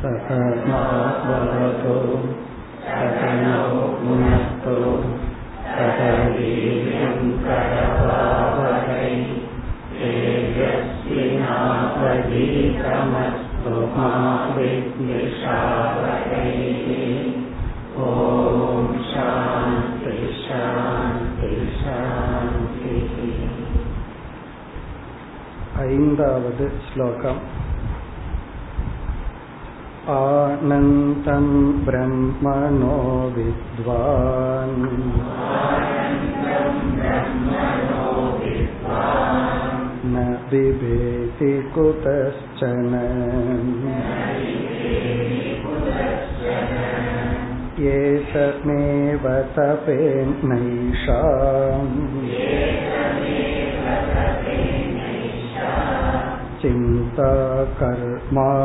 सकनो भवतु सकनो भुनक्तु सकवीर्यं करवावहै तेजस्विनावधीतमस्तु मा विद्विषावहै ॐ शान्ति शान्ति शान्तिः ऐन्दावद् श्लोकम् आनन्दं ब्रह्मणो विद्वान् न बिभेति कुतश्चन एतमेव तपेन्नैषाम् चिन्ता कर्माग्निसम्भृता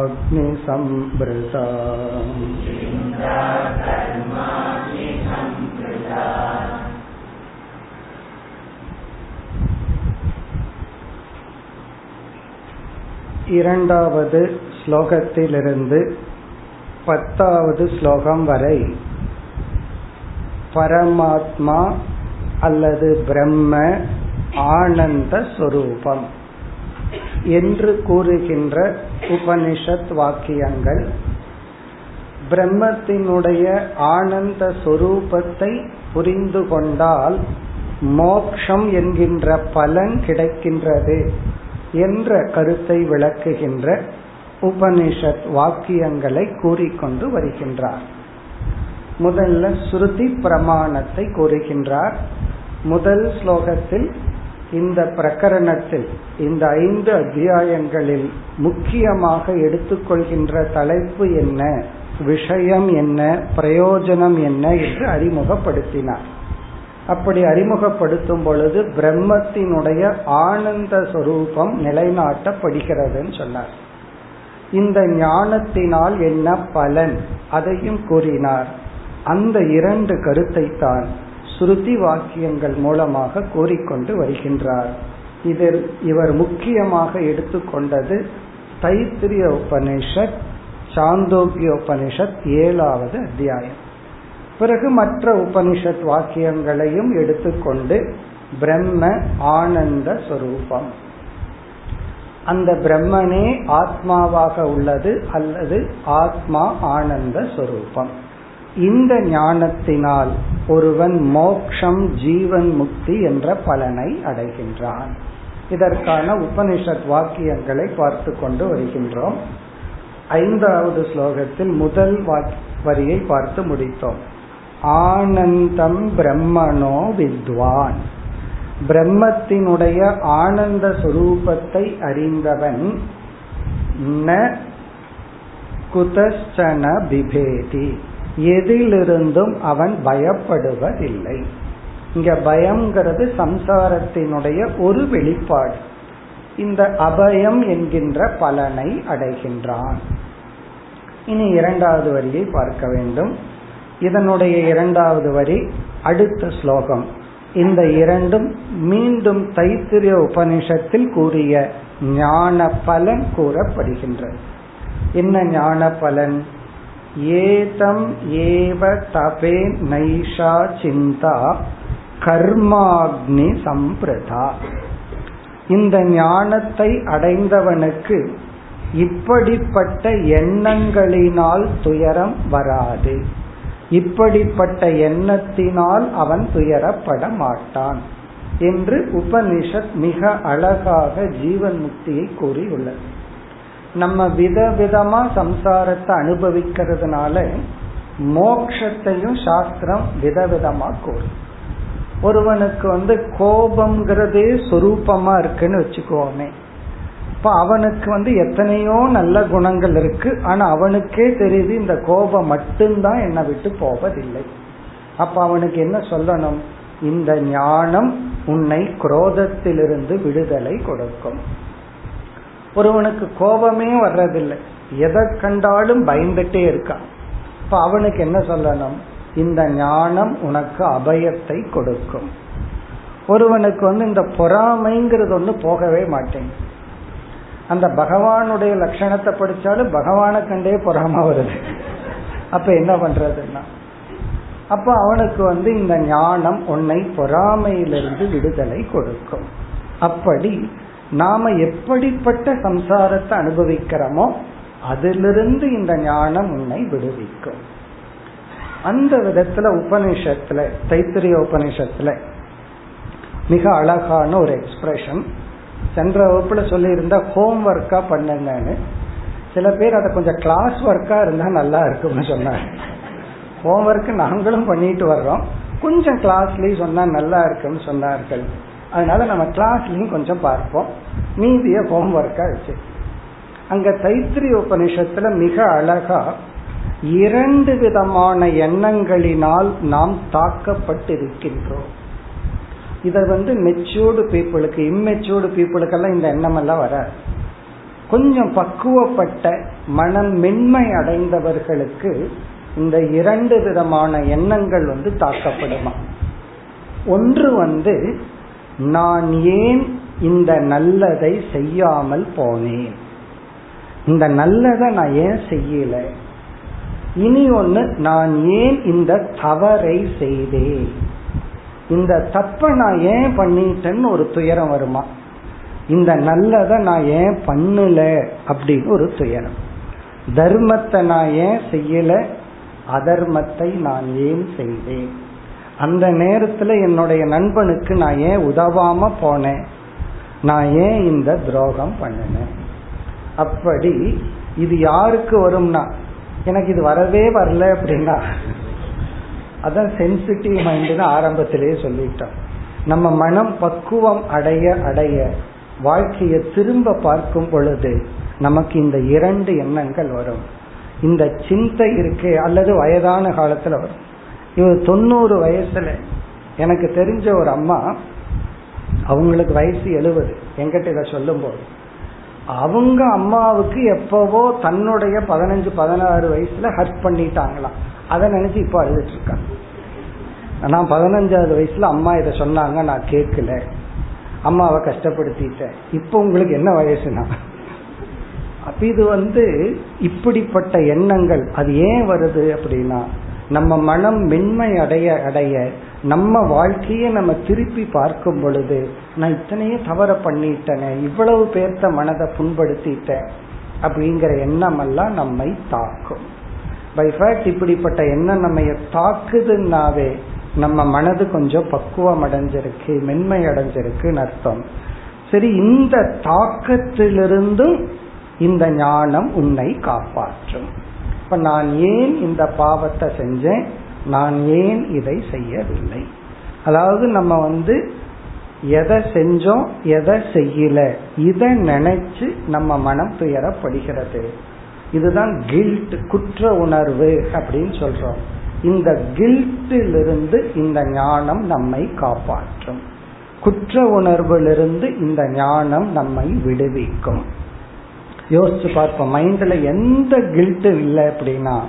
இரண்டாவது ஸ்லோகத்திலிருந்து பத்தாவது ஸ்லோகம் வரை பரமாத்மா அல்லது பிரம்ம ஆனந்த சொரூபம் என்று கூறுகின்ற உபனிஷத் வாக்கியங்கள் பிரம்மத்தினுடைய ஆனந்த சொரூபத்தை புரிந்து கொண்டால் மோக்ஷம் என்கின்ற பலன் கிடைக்கின்றது என்ற கருத்தை விளக்குகின்ற உபனிஷத் வாக்கியங்களை கூறிக்கொண்டு வருகின்றார். முதல்ல ஸ்ருதி பிரமாணத்தை கூறுகின்றார். முதல் ஸ்லோகத்தில் இந்த பிரகரணத்தில் இந்த ஐந்து அத்தியாயங்களில் முக்கியமாக எடுத்துக்கொள்கின்ற தலைப்பு என்ன விஷயம் என்ன பிரயோஜனம் என்ன என்று அறிமுகப்படுத்தினார். அப்படி அறிமுகப்படுத்தும் பொழுது பிரம்மத்தினுடைய ஆனந்த சொரூபம் நிலைநாட்டப்படுகிறதுன்னு சொன்னார். இந்த ஞானத்தினால் என்ன பலன்? அதையும் கூறினார். அந்த இரண்டு கருத்தை தான் ஸ்ருதி வாக்கியங்கள் மூலமாக கூறிக்கொண்டு வருகின்றார். இதில் இவர் முக்கியமாக எடுத்துக்கொண்டது தைத்திரிய உபனிஷத் சாந்தோக்கிய உபனிஷத் ஏழாவது அத்தியாயம். பிறகு மற்ற உபனிஷத் வாக்கியங்களையும் எடுத்துக்கொண்டு பிரம்ம ஆனந்த சொரூபம். அந்த பிரம்மனே ஆத்மாவாக உள்ளது அல்லது ஆத்மா ஆனந்த சொரூபம். இந்த ஞானத்தினால் ஒருவன் மோக்ஷம் ஜீவன் முக்தி என்ற பலனை அடைகின்றான். இதற்கான உபனிஷத் வாக்கியங்களை பார்த்து கொண்டு வருகின்றோம். ஐந்தாவது ஸ்லோகத்தில் முதல் வரியை பார்த்து முடித்தோம். ஆனந்தம் பிரம்மனோ வித்வான். பிரம்மத்தினுடைய ஆனந்த சுரூபத்தை அறிந்தவன் ந குதஸ்சன பிபேதி. எதிலிருந்தும் அவன் பயப்படுவதில்லை. இங்க பயம்ங்கிறது சம்சாரத்தினுடைய ஒரு வெளிப்பாடு. இந்த அபயம் என்கின்ற பலனை அடைகின்றான். இனி இரண்டாவது வரியை பார்க்க வேண்டும். இதனுடைய இரண்டாவது வரி அடுத்த ஸ்லோகம். இந்த இரண்டும் மீண்டும் தைத்திரிய உபனிஷத்தில் கூறிய ஞான பலன் கூறப்படுகின்றது. என்ன ஞான பலன் ஏதம் ஏவ தபே நைஷா சிந்தா கர்மாக்னி சம்பிரதா. இந்த ஞானத்தை அடைந்தவனுக்கு இப்படிப்பட்ட எண்ணங்களினால் துயரம் வராது. இப்படிப்பட்ட எண்ணத்தினால் அவன் துயரப்பட மாட்டான் என்று உபனிஷத் மிக அழகாக ஜீவன் முக்தியை கூறியுள்ளது. நம்ம விதவிதமா சம்சாரத்தை அனுபவிக்கிறதுனால மோக்ஷத்தையும் சாஸ்திரம் விதவிதமா கூறும். ஒருவனுக்கு வந்து கோபம்ங்கிறதே சொரூபமா இருக்குன்னு வச்சுக்கோமே. இப்ப அவனுக்கு வந்து எத்தனையோ நல்ல குணங்கள் இருக்கு. ஆனா அவனுக்கே தெரியுது இந்த கோபம் மட்டும்தான் என்னை விட்டு போவதில்லை. அப்ப அவனுக்கு என்ன சொல்லணும்? இந்த ஞானம் உன்னை குரோதத்திலிருந்து விடுதலை கொடுக்கும். ஒருவனுக்கு கோபமே வர்றதில்லை. எதை கண்டாலும் பயந்துட்டே இருக்கான். இப்ப அவனுக்கு என்ன சொல்லணும்? இந்த ஞானம் உனக்கு அபயத்தை கொடுக்கும். ஒருவனுக்கு வந்து இந்த பொறாமைங்கிறது ஒன்று போகவே மாட்டேங்குது அந்த பகவானுடைய லட்சணத்தை படிச்சாலும் பகவானை கண்டே பொறாம வருது. அப்ப என்ன பண்றதுன்னா அப்ப அவனுக்கு வந்து இந்த ஞானம் உன்னை பொறாமையிலிருந்து விடுதலை கொடுக்கும். அப்படி நாம எப்படிப்பட்ட சம்சாரத்தை அனுபவிக்கிறோமோ அதிலிருந்து இந்த ஞானம் உன்னை விடுவிக்கும். அந்த விதத்துல உபனிஷத்துல தைத்திரிய உபனிஷத்துல மிக அழகான ஒரு எக்ஸ்பிரஷன் சென்ற வகுப்புல சொல்லியிருந்த ஹோம் ஒர்க்கா பண்ணுங்கன்னு. சில பேர் அதை கொஞ்சம் கிளாஸ் ஒர்க்கா இருந்தா நல்லா இருக்கும்னு சொன்னாங்க. ஹோம் ஒர்க் நாங்களும் பண்ணிட்டு வர்றோம். கொஞ்சம் கிளாஸ்லயும் சொன்னா நல்லா இருக்கும்னு சொன்னார்கள். அதனால நம்ம கிளாஸ்லயும் கொஞ்சம் பார்ப்போம். மீதிய ஹோம் ஒர்க்கா வச்சு அங்க தைத்திரி உபனிஷத்துல மிக அழகா இரண்டு விதமான எண்ணங்களினால் நாம் தாக்கப்பட்டிருக்கின்றோம். இத வந்து மெச்சூர்டு பீப்புளுக்கு இம்மெச்சூர்டு பீப்புளுக்கெல்லாம் இந்த எண்ணம் எல்லாம் வர கொஞ்சம் பக்குவப்பட்ட மனம் மென்மை அடைந்தவர்களுக்கு இந்த இரண்டு விதமான எண்ணங்கள் வந்து தாக்கப்படுமா? ஒன்று வந்து நான் ஏன் இந்த நல்லதை செய்யாமல் போனேன்? இந்த நல்லதை நான் ஏன் செய்யல? இனி ஒன்னு நான் ஏன் இந்த தவறை செய்தேன்? இந்த தப்ப நான் ஏன் பண்ணிட்டேன்னு ஒரு துயரம் வருமா? இந்த நல்லதை நான் ஏன் பண்ணல அப்படின்னு ஒரு துயரம். தர்மத்தை நான் ஏன் செய்யல? அதர்மத்தை நான் ஏன் செய்தேன்? அந்த நேரத்துல என்னுடைய நண்பனுக்கு நான் ஏன் உதவாம போனேன்? நான் ஏன் இந்த துரோகம் பண்ணினேன்? அப்படி இது யாருக்கு வரும்னா எனக்கு இது வரவே வரல அப்படின்னா அதான் சென்சிட்டிவ் மைண்ட்னு ஆரம்பத்திலேயே சொல்லிட்டோம். நம்ம மனம் பக்குவம் அடைய அடைய வாழ்க்கையை திரும்ப பார்க்கும் பொழுது நமக்கு இந்த இரண்டு எண்ணங்கள் வரும். இந்த சிந்தை இருக்கே அல்லது வயதான காலத்துல வரும். இவர் தொண்ணூறு வயசுல எனக்கு தெரிஞ்ச ஒரு அம்மா அவங்களுக்கு வயசு எழுபது. எங்கிட்ட இதை சொல்லும் போது அவங்க அம்மாவுக்கு எப்பவோ தன்னுடைய பதினஞ்சு பதினாறு வயசுல ஹர்ட் பண்ணிட்டாங்களாம். அதை நினைச்சு இப்ப அழுதுட்டு இருக்காங்க நான் பதினஞ்சாவது வயசுல அம்மா இதை சொன்னாங்க நான் கேட்கல. அம்மாவை கஷ்டப்படுத்திட்டேன். இப்போ உங்களுக்கு என்ன வயசுனா? அப்ப இது வந்து இப்படிப்பட்ட எண்ணங்கள் அது ஏன் வருது அப்படின்னா நம்ம மனம் மென்மை அடைய அடைய நம்ம வாழ்க்கையை நம்ம திருப்பி பார்க்கும் பொழுது நான் இத்தனையே தவற பண்ணிட்டேனே இவ்வளவு பேர்த்த மனதை புண்படுத்திட்டேன் அப்படிங்கிற எண்ணம் எல்லாம் நம்மை தாக்கும். பை ஃபேக்ட் இப்படிப்பட்ட எண்ணம் நம்ம தாக்குதுன்னாவே நம்ம மனது கொஞ்சம் பக்குவம் அடைஞ்சிருக்கு மென்மை அடைஞ்சிருக்குன்னு அர்த்தம். சரி இந்த தாக்கத்திலிருந்தும் இந்த ஞானம் உன்னை காப்பாற்றும். நான் ஏன் இந்த பாவத்தை செஞ்சேன்? நான் ஏன் இதை செய்யவில்லை? அதாவது நம்ம வந்து எதை செஞ்சோம் எதை செய்யல இதை நினைச்சு நம்ம மனம் துயரப்படுகிறது. இதுதான் கில்ட் குற்ற உணர்வு அப்படின்னு சொல்றோம். இந்த கில்ட்டிலிருந்து இந்த ஞானம் நம்மை காப்பாற்றும். குற்ற உணர்விலிருந்து இந்த ஞானம் நம்மை விடுவிக்கும். யோசிச்சு பார்ப்போம். மைண்ட்ல எந்த கில்ட் இல்லை அப்படின்னா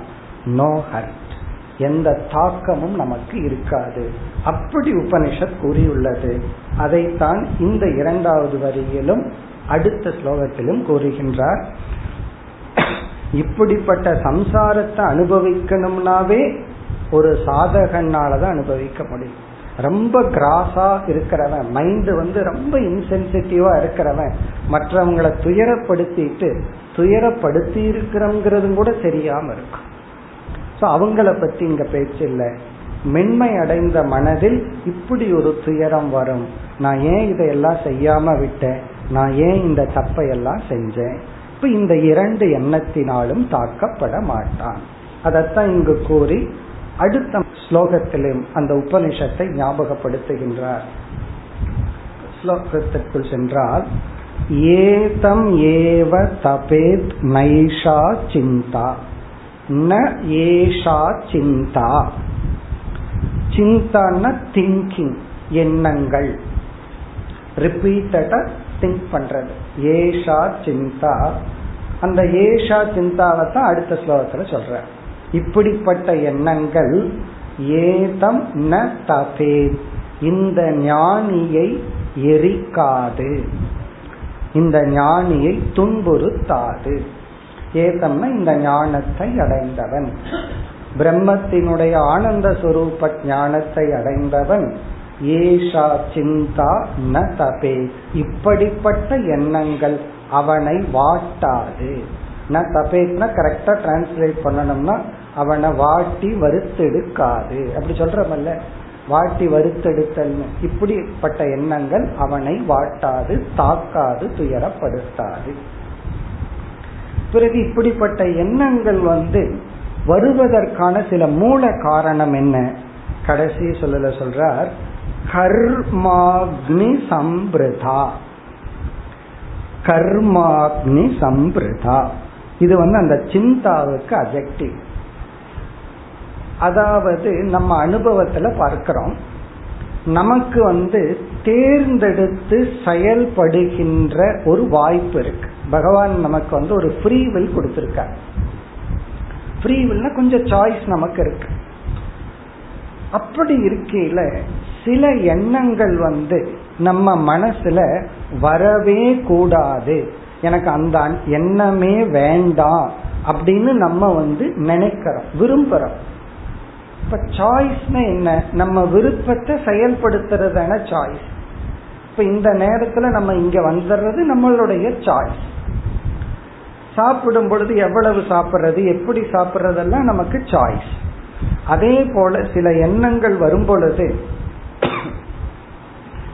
நோ ஹர்ட் எந்த தாக்கமும் நமக்கு இருக்காது. அப்படி உபனிஷத் கூறியுள்ளது. அதைத்தான் இந்த இரண்டாவது வரியிலும் அடுத்த ஸ்லோகத்திலும் கூறுகின்றார். இப்படிப்பட்ட சம்சாரத்தை அனுபவிக்கணும்னாவே ஒரு சாதகனாலதான் அனுபவிக்க முடியும். ரொம்ப கிராஸா இருக்கிறவன் மைண்ட் வந்து ரொம்ப இன்சென்சிட்டிவா இருக்கிறவன் மற்றவங்களை துயரப்படுத்திட்டு துயரப்படுத்தி இருக்கிறோங்கிறதும் கூட தெரியாம இருக்கும் ஸோ அவங்கள பத்தி இங்க பேச்சு இல்லை. மென்மை அடைந்த மனதில் இப்படி ஒரு துயரம் வரும். நான் ஏன் இதையெல்லாம் செய்யாம விட்டேன்? நான் ஏன் இந்த தப்பை எல்லாம் செஞ்சேன்? இப்ப இந்த இரண்டு எண்ணத்தினாலும் தாக்கப்பட மாட்டான். அதத்தான் இங்கு கூறி அடுத்த ஸ்லோகத்திலும் அந்த உபனிஷத்தை ஞாபகப்படுத்துகின்றார். ஸ்லோகத்திற்குள் சென்றால் ஏதம் ஏவ தபேத் நைஷா சிந்தா ந ஏஷா சிந்தா. சிந்தான்னா திங்கிங் எண்ணங்கள். ரிப்பீட்டடா திங்க் பண்றது. ஏஷா சிந்தா. அந்த ஏஷா சிந்தாவை தான் அடுத்த ஸ்லோகத்துல சொல்ற இப்படிப்பட்ட எண்ணங்கள் ஏதம் ந தபே இந்த ஞானியை எரிக்காது. இந்த ஞானியை துன்புறுத்தாது. ஏதம்னா இந்த ஞானத்தை அடைந்தவன். பிரம்மத்தினுடைய ஆனந்த சுரூப ஞானத்தை அடைந்தவன். ஏஷா சிந்தா ந தபே இப்படிப்பட்ட எண்ணங்கள் அவனை வாட்டாது. நான் தபேத்னா கரெக்டா டிரான்ஸ்லேட் பண்ணணும்னா அவனை வாட்டி வருத்தெடுக்காது அப்படி சொல்றமல்ல? வாட்டி வறுத்தெடுத்தல் இப்படிப்பட்ட எண்ணங்கள் அவனை வாட்டாது தாக்காது துயரப்படுத்தாது. பிறகு இப்படிப்பட்ட எண்ணங்கள் வந்து வருவதற்கான சில மூல காரணம் என்ன? கடைசி சொல்லல சொல்றார் கர்மாக்னி சம்பிரதா. கர்மாக்னி சம்பிரதா. இது வந்து அந்த சிந்தாவுக்கு அஜெக்டிவ் அதாவது நம்ம அனுபவத்துல பார்க்கிறோம். நமக்கு வந்து தேர்ந்தெடுத்து செயல்படுகின்ற ஒரு வாய்ப்பு இருக்கு. பகவான் நமக்கு வந்து ஒரு ஃப்ரீ வில் கொடுத்திருக்கார். ஃப்ரீ வில்னா கொஞ்சம் சாய்ஸ் நமக்கு இருக்கு. அப்படி இருக்கையில சில எண்ணங்கள் வந்து நம்ம மனசுல வரவே கூடாது. எனக்கு அந்த எண்ணமே வேண்டாம் அப்படின்னு நம்ம வந்து நினைக்கிறோம் விரும்புறோம். இப்ப சாய்ஸ்னா என்ன? நம்ம விருப்பத்தை செயல்படுத்துறதான சாய்ஸ் இப்ப இந்த நேரத்துல நம்ம இங்க வந்துடுறது நம்மளுடைய சாய்ஸ் சாப்பிடும் பொழுது எவ்வளவு சாப்பிட்றது எப்படி சாப்பிட்றதெல்லாம் நமக்கு சாய்ஸ் அதே போல சில எண்ணங்கள் வரும் பொழுது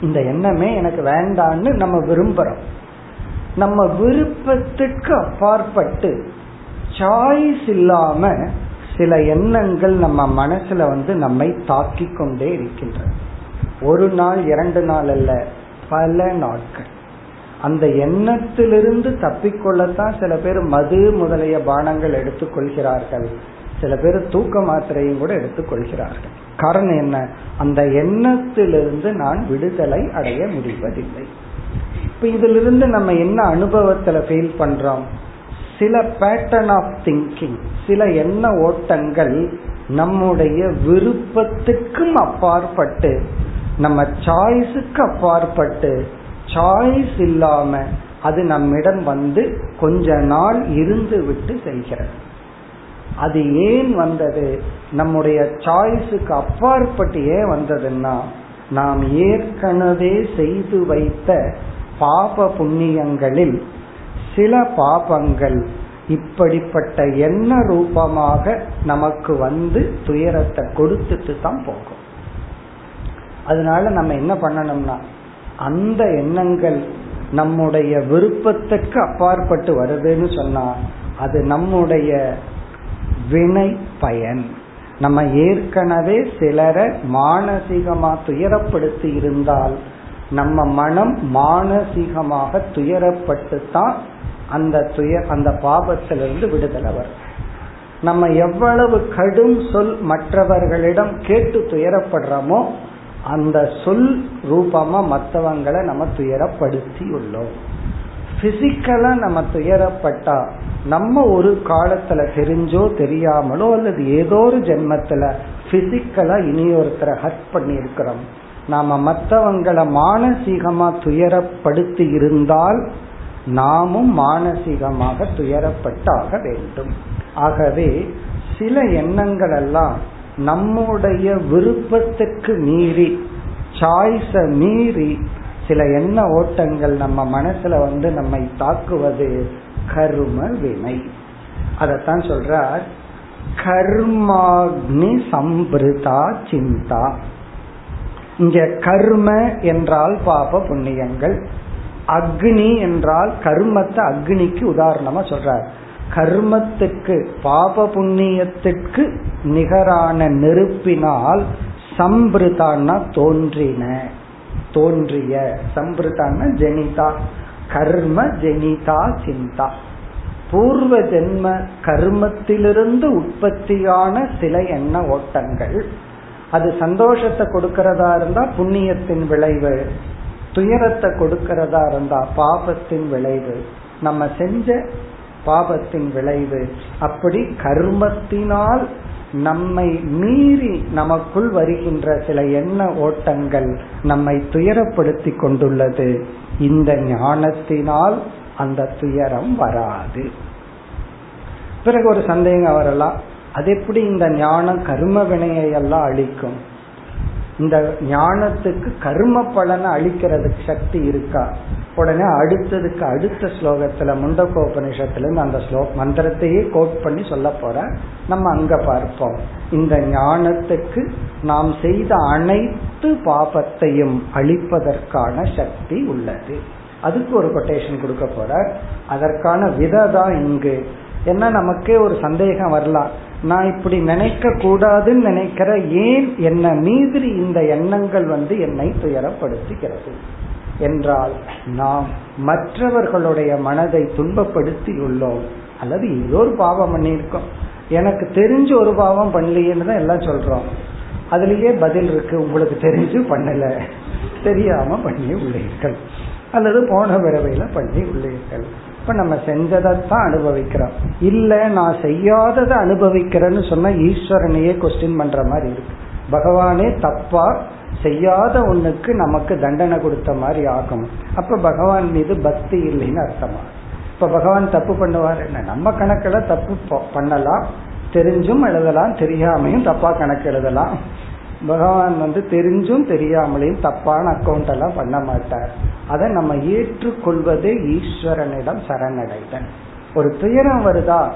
இந்த எண்ணமே எனக்கு வேண்டான்னு நம்ம விரும்புறோம். நம்ம விருப்பத்துக்கு அப்பாற்பட்டு சாய்ஸ் இல்லாம சில எண்ணங்கள் நம்ம மனசுல வந்து நம்மை தாக்கி கொண்டே இருக்கின்றன. ஒரு நாள் இரண்டு நாள் அல்ல பல நாட்கள். அந்த எண்ணத்திலிருந்து தப்பிக்கொள்ளத்தான் சில பேர் மது முதலிய பானங்கள் எடுத்துக்கொள்கிறார்கள் சில பேர் தூக்க மாத்திரையும் கூட எடுத்துக்கொள்கிறார்கள் காரணம் என்ன? அந்த எண்ணத்திலிருந்து நான் விடுதலை அடைய முடிவதில்லை. இப்ப இதிலிருந்து நம்ம என்ன அனுபவத்துல ஃபீல் பண்றோம்? சில பேட்டர்ன் ஆஃப் திங்கிங் சில எண்ண ஓட்டங்கள் நம்முடைய விருப்பத்துக்கும் அப்பாற்பட்டு நம்ம சாய்ஸுக்கு அப்பாற்பட்டு சாய்ஸ் இல்லாம அது நம்மிடம் வந்து கொஞ்ச நாள் இருந்து விட்டு செல்கிறது. அது ஏன் வந்தது? நம்முடைய சாய்ஸுக்கு அப்பாற்பட்டு ஏன் வந்ததுன்னா நாம் ஏற்கனவே செய்து வைத்த பாப புண்ணியங்களில் சில பாபங்கள் இப்படிப்பட்ட எண்ண ரூபமாக நமக்கு வந்து துயரத்தை கொடுத்துட்டு தான் போகும். அதனால நம்ம என்ன பண்ணணும்னா அந்த எண்ணங்கள் நம்முடைய விருப்பத்துக்கு அப்பாற்பட்டு வருதுன்னு சொன்னா அது நம்முடைய வினை பயன். நம்ம ஏற்கனவே சிலரை மானசீகமா துயரப்படுத்தி இருந்தால் நம்ம மனம் மானசீகமாக துயரப்பட்டு தான் அந்த துயர் அந்த பாபத்திலிருந்து விடுதலை வரும் நம்ம எவ்வளவு கடும் சொல் மற்றவர்களிடம் கேட்டு துயரப்படுறோமோ அந்த சொல் ரூபமா மற்றவங்களை நம்ம துயரப்படுத்தி உள்ளோம் பிசிக்கலா நம்ம துயரப்பட்டா நம்ம ஒரு காலத்துல தெரிஞ்சோ தெரியாமலோ அல்லது ஏதோ ஒரு ஜென்மத்துல பிசிக்கலா இனியொருத்தரை ஹர்ட் பண்ணி இருக்கிறோம் நாம மற்றவங்களை மானசீகமா துயரப்படுத்தி இருந்தால் நாமும் மானசீகமாக துயரப்பட்டாக வேண்டும். ஆகவே சில எண்ணங்கள் எல்லாம் நம்முடைய விருப்பத்துக்கு மீறி சாய்ஸ மீறி சில எண்ண ஓட்டங்கள் நம்ம மனசுல வந்து நம்மை தாக்குவது கர்ம வினை. அதத்தான் சொல்றார் கர்மாக்னி சம்பிருதா சிந்தா. இங்க கர்ம என்றால் பாப புண்ணியங்கள். அக்னி என்றால் கர்மத்தை அக்னிக்கு உதாரணமா சொல்றார். கர்மத்துக்கு பாப புண்ணியத்திற்கு நிகரான நெருப்பினால் சம்பிருதான்னா தோன்றின. தோன்றிய. சம்பிருதான்னா ஜெனிதா. கர்ம ஜெனிதா சிந்தா. பூர்வ ஜென்ம கர்மத்திலிருந்து உற்பத்தியான சில எண்ண ஓட்டங்கள். அது சந்தோஷத்தை கொடுக்கறதா இருந்தா புண்ணியத்தின் விளைவு. துயரத்தை கொடுக்கிறதா இருந்தா பாபத்தின் விளைவு. நம்ம செஞ்ச பாபத்தின் விளைவு. அப்படி கர்மத்தினால் நம்மை மீறி நமக்குள் வருகின்ற சில எண்ண ஓட்டங்கள் நம்மை துயரப்படுத்தி கொண்டுள்ளது. இந்த ஞானத்தினால் அந்த துயரம் வராது. பிறகு ஒரு சந்தேகம் வரலாம். அது எப்படி இந்த ஞானம் கர்ம வினையை எல்லாம் அழிக்கும்? இந்த ஞானத்துக்கு கர்ம பலனை அழிக்கிறதுக்கு சக்தி இருக்கா? உடனே அடுத்ததுக்கு அடுத்த ஸ்லோகத்துல முண்டகோபனிஷத்துல இருந்து அந்த ஸ்லோ மந்திரத்தையே கோட் பண்ணி சொல்ல போற நம்ம அங்க பார்ப்போம். இந்த ஞானத்துக்கு நாம் செய்த அனைத்து பாபத்தையும் அழிப்பதற்கான சக்தி உள்ளது. அதுக்கு ஒரு கொட்டேஷன் கொடுக்க போற. அதற்கான விதை தான் இங்கு. ஏன்னா நமக்கே ஒரு சந்தேகம் வரலாம். நான் இப்படி நினைக்க கூடாதுன்னு நினைக்கிற ஏன் என்ன மீதிரி இந்த எண்ணங்கள் வந்து என்னை துயரப்படுத்துகிறது? என்றால் நாம் மற்றவர்களுடைய மனதை துன்பப்படுத்தி உள்ளோம் அல்லது ஏதோ ஒரு பாவம் பண்ணியிருக்கோம். எனக்கு தெரிஞ்சு ஒரு பாவம் பண்ணலையேன்னு தான் எல்லாம் சொல்றோம். அதுலயே பதில் இருக்கு உங்களுக்கு தெரிஞ்சு பண்ணல. தெரியாம பண்ணி உள்ளீர்கள். அல்லது போன பிறவையில பண்ணி உள்ளீர்கள். இப்ப நம்ம செஞ்சதைத்தான் அனுபவிக்கிறோம். இல்ல நான் செய்யாததை அனுபவிக்கிறேன்னு சொன்னா ஈஸ்வரனையே கொஸ்டின் பண்ற மாதிரி இருக்கு. பகவானே தப்பா செய்யாத ஒண்ணுக்கு நமக்கு தண்டனை கொடுத்த மாதிரி ஆகும். அப்ப பகவான் மீது பக்தி இல்லைன்னு அர்த்தமா? இப்ப பகவான் தப்பு பண்ணுவார். என்ன நம்ம கணக்குல தப்பு பண்ணலாம். தெரிஞ்சும் எழுதலாம். தெரியாமையும் தப்பா கணக்கு எழுதலாம். பகவான் வந்து தெரிஞ்சும் தெரியாமலையும் தப்பான அக்கௌண்ட் எல்லாம் பண்ண மாட்டார். அதை நம்ம ஏற்றுக்கொள்வதே ஈஸ்வரனிடம் சரணடைதல். ஒரு துயரம் வருதா?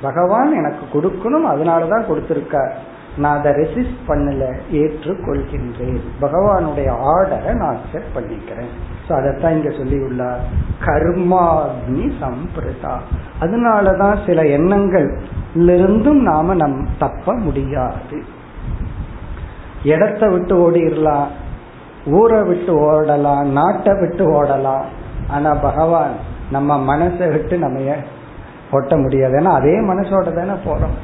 பகவான் எனக்கு கொடுக்கணும் அதனாலதான் கொடுத்திருக்கார். நான் அதை ரெசிஸ்ட் பண்ணல ஏற்றுக்கொள்கின்றேன். பகவானுடைய ஆர்டரை நான் அக்செப்ட் பண்ணிக்கிறேன். ஸோ அதைத்தான் இங்க சொல்லி உள்ளார் கர்மாக்னி சம்பிரதா. அதனாலதான் சில எண்ணங்கள் இருந்தும் நாம நம் தப்ப முடியாது. இடத்த விட்டு ஓடிடலாம் ஊரை விட்டு ஓடலாம் நாட்டை விட்டு ஓடலாம். ஆனா பகவான் நம்ம மனசை விட்டு நம்ம ஓட்ட முடியாது. ஏன்னா அதே மனசோட தானே போறோம்.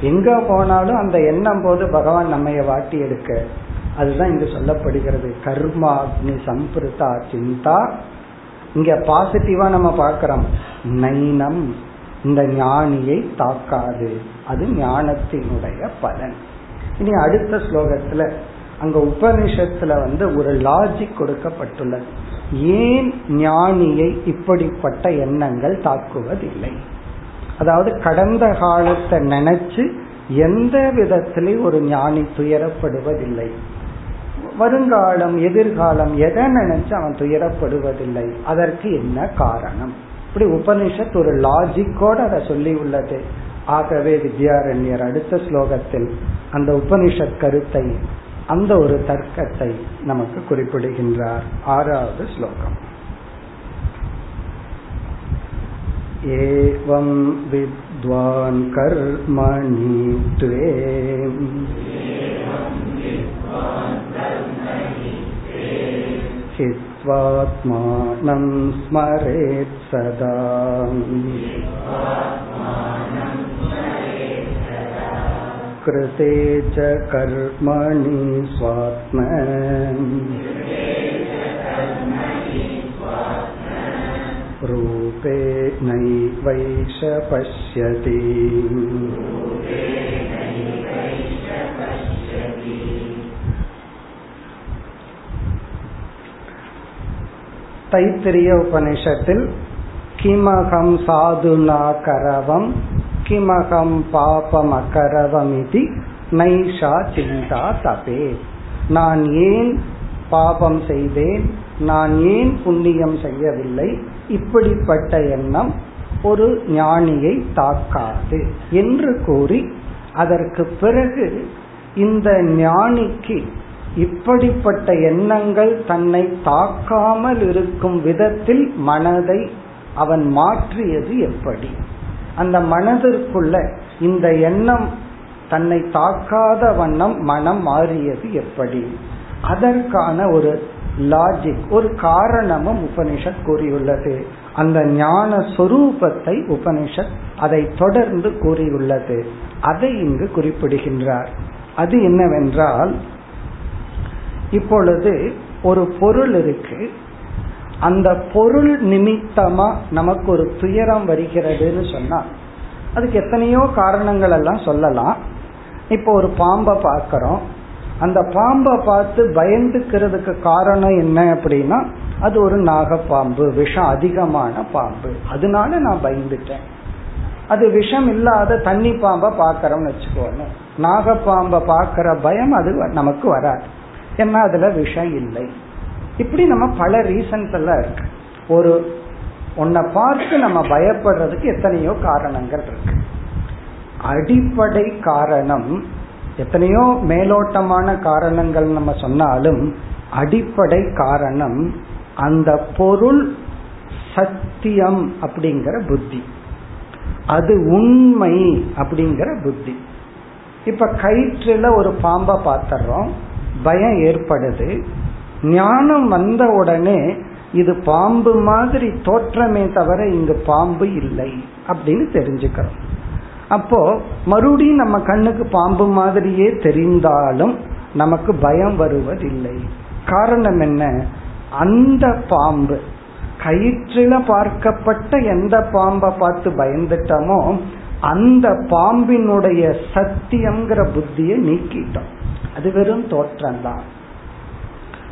எங்க போனாலும் அந்த எண்ணம் போது பகவான் நம்ம வாட்டி எடுக்க. அதுதான் இங்கு சொல்லப்படுகிறது. கர்மா அக்னி சம்பிருத்தா சிந்தா. இங்க பாசிட்டிவா நம்ம பார்க்கிறோம். நைனம் இந்த ஞானியை தாக்காது. அது ஞானத்தினுடைய பலன். இனி அடுத்த ஸ்லோகத்துல அங்க உபனிஷத்துல வந்து ஒரு லாஜிக் கொடுக்கப்பட்டுள்ளது. ஏன் ஞானியை இப்படிப்பட்ட எண்ணங்கள் தாக்குவதில்லை? அதாவது கடந்த காலத்தை நினைச்சு எந்த விதத்திலையும் ஒரு ஞானி துயரப்படுவதில்லை? வருங்காலம் எதிர்காலம் எதை நினைச்சு அவன் துயரப்படுவதில்லை? அதற்கு என்ன காரணம்? இப்படி உபனிஷத் ஒரு லாஜிக்கோட அதை சொல்லி உள்ளது ஆகவே வித்யாரண்யர் அடுத்த ஸ்லோகத்தில் அந்த உபனிஷத் கருத்தை அந்த ஒரு தர்க்கத்தை நமக்கு குறிப்பிடுகின்றார் ஆறாவது ஸ்லோகம் एवं विद्वान् कर्मणि त्वे हित्वात्मानं स्मरेत् सदा कृते च कर्मणि स्वात्म रूपे नैवैष पश्यति தைத்திரிய உபனிஷத்தில் கிமகம் சாதுனா கரவம் கிமகம் பாபம் அகரவம் இது நைஷா சிந்தா தபே நான் ஏன் பாபம் செய்தேன்? நான் ஏன் புண்ணியம் செய்யவில்லை? இப்படிப்பட்ட எண்ணம் ஒரு ஞானியை தாக்காது என்று கூறி அதற்கு பிறகு இந்த ஞானிக்கு இப்படிப்பட்ட எண்ணங்கள் தன்னை தாக்காமல் இருக்கும் விதத்தில் மனதை அவன் மாற்றியது எப்படி? அந்த மனதிற்குள்ள இந்த எண்ணம் தன்னை தாக்காத வண்ணம் மனம் மாறியது எப்படி? அதற்கான ஒரு லாஜிக் ஒரு காரணமும் உபனிஷத் கூறியுள்ளது. அந்த ஞான சொரூபத்தை உபனிஷத் அதை தொடர்ந்து கூறியுள்ளது. அதை இங்கு குறிப்பிடுகின்றார். அது என்னவென்றால் இப்பொழுது ஒரு பொருள் இருக்கு. அந்த பொருள் நிமித்தமா நமக்கு ஒரு துயரம் வருகிறதுன்னு சொன்னா அதுக்கு எத்தனையோ காரணங்கள் எல்லாம் சொல்லலாம். இப்போ ஒரு பாம்பை பார்க்கறோம். அந்த பாம்பை பார்த்து பயந்துக்கிறதுக்கு காரணம் என்ன அப்படின்னா அது ஒரு நாகப்பாம்பு விஷம் அதிகமான பாம்பு. அதனால நான் பயந்துட்டேன். அது விஷம் இல்லாத தண்ணி பாம்பை பார்க்கறோம்னு வச்சுக்கோங்க நாகப்பாம்பை பார்க்கிற பயம் அது நமக்கு வராது. ஏன்னா அதுல விஷம் இல்லை. இப்படி நம்ம பல ரீசன்ஸ் எல்லாம் இருக்கு ஒரு உன்னை பார்த்து நம்ம பயப்படுறதுக்கு எத்தனையோ காரணங்கள் இருக்கு. அடிப்படை காரணம் எத்தனையோ மேலோட்டமான காரணங்கள் நம்ம சொன்னாலும் அடிப்படை காரணம் அந்த பொருள் சத்தியம் அப்படிங்கிற புத்தி. அது உண்மை அப்படிங்கிற புத்தி. இப்ப கயிற்றுல ஒரு பாம்பை பார்த்துறோம் பயம் ஏற்படுது ஞானம் வந்த உடனே இது பாம்பு மாதிரி தோற்றமே தவிர இங்கு பாம்பு இல்லை அப்படின்னு தெரிஞ்சுக்கிறோம். அப்போ மறுபடியும் நம்ம கண்ணுக்கு பாம்பு மாதிரியே தெரிந்தாலும் நமக்கு பயம் வருவதில்லை. காரணம் என்ன? அந்த பாம்பு கயிற்றில பார்க்கப்பட்ட எந்த பாம்பை பார்த்து பயந்துட்டோமோ அந்த பாம்பினுடைய சத்தியம்ங்கிற புத்தியை நீக்கிட்டோம். அது வெறும் தோற்றம் தான்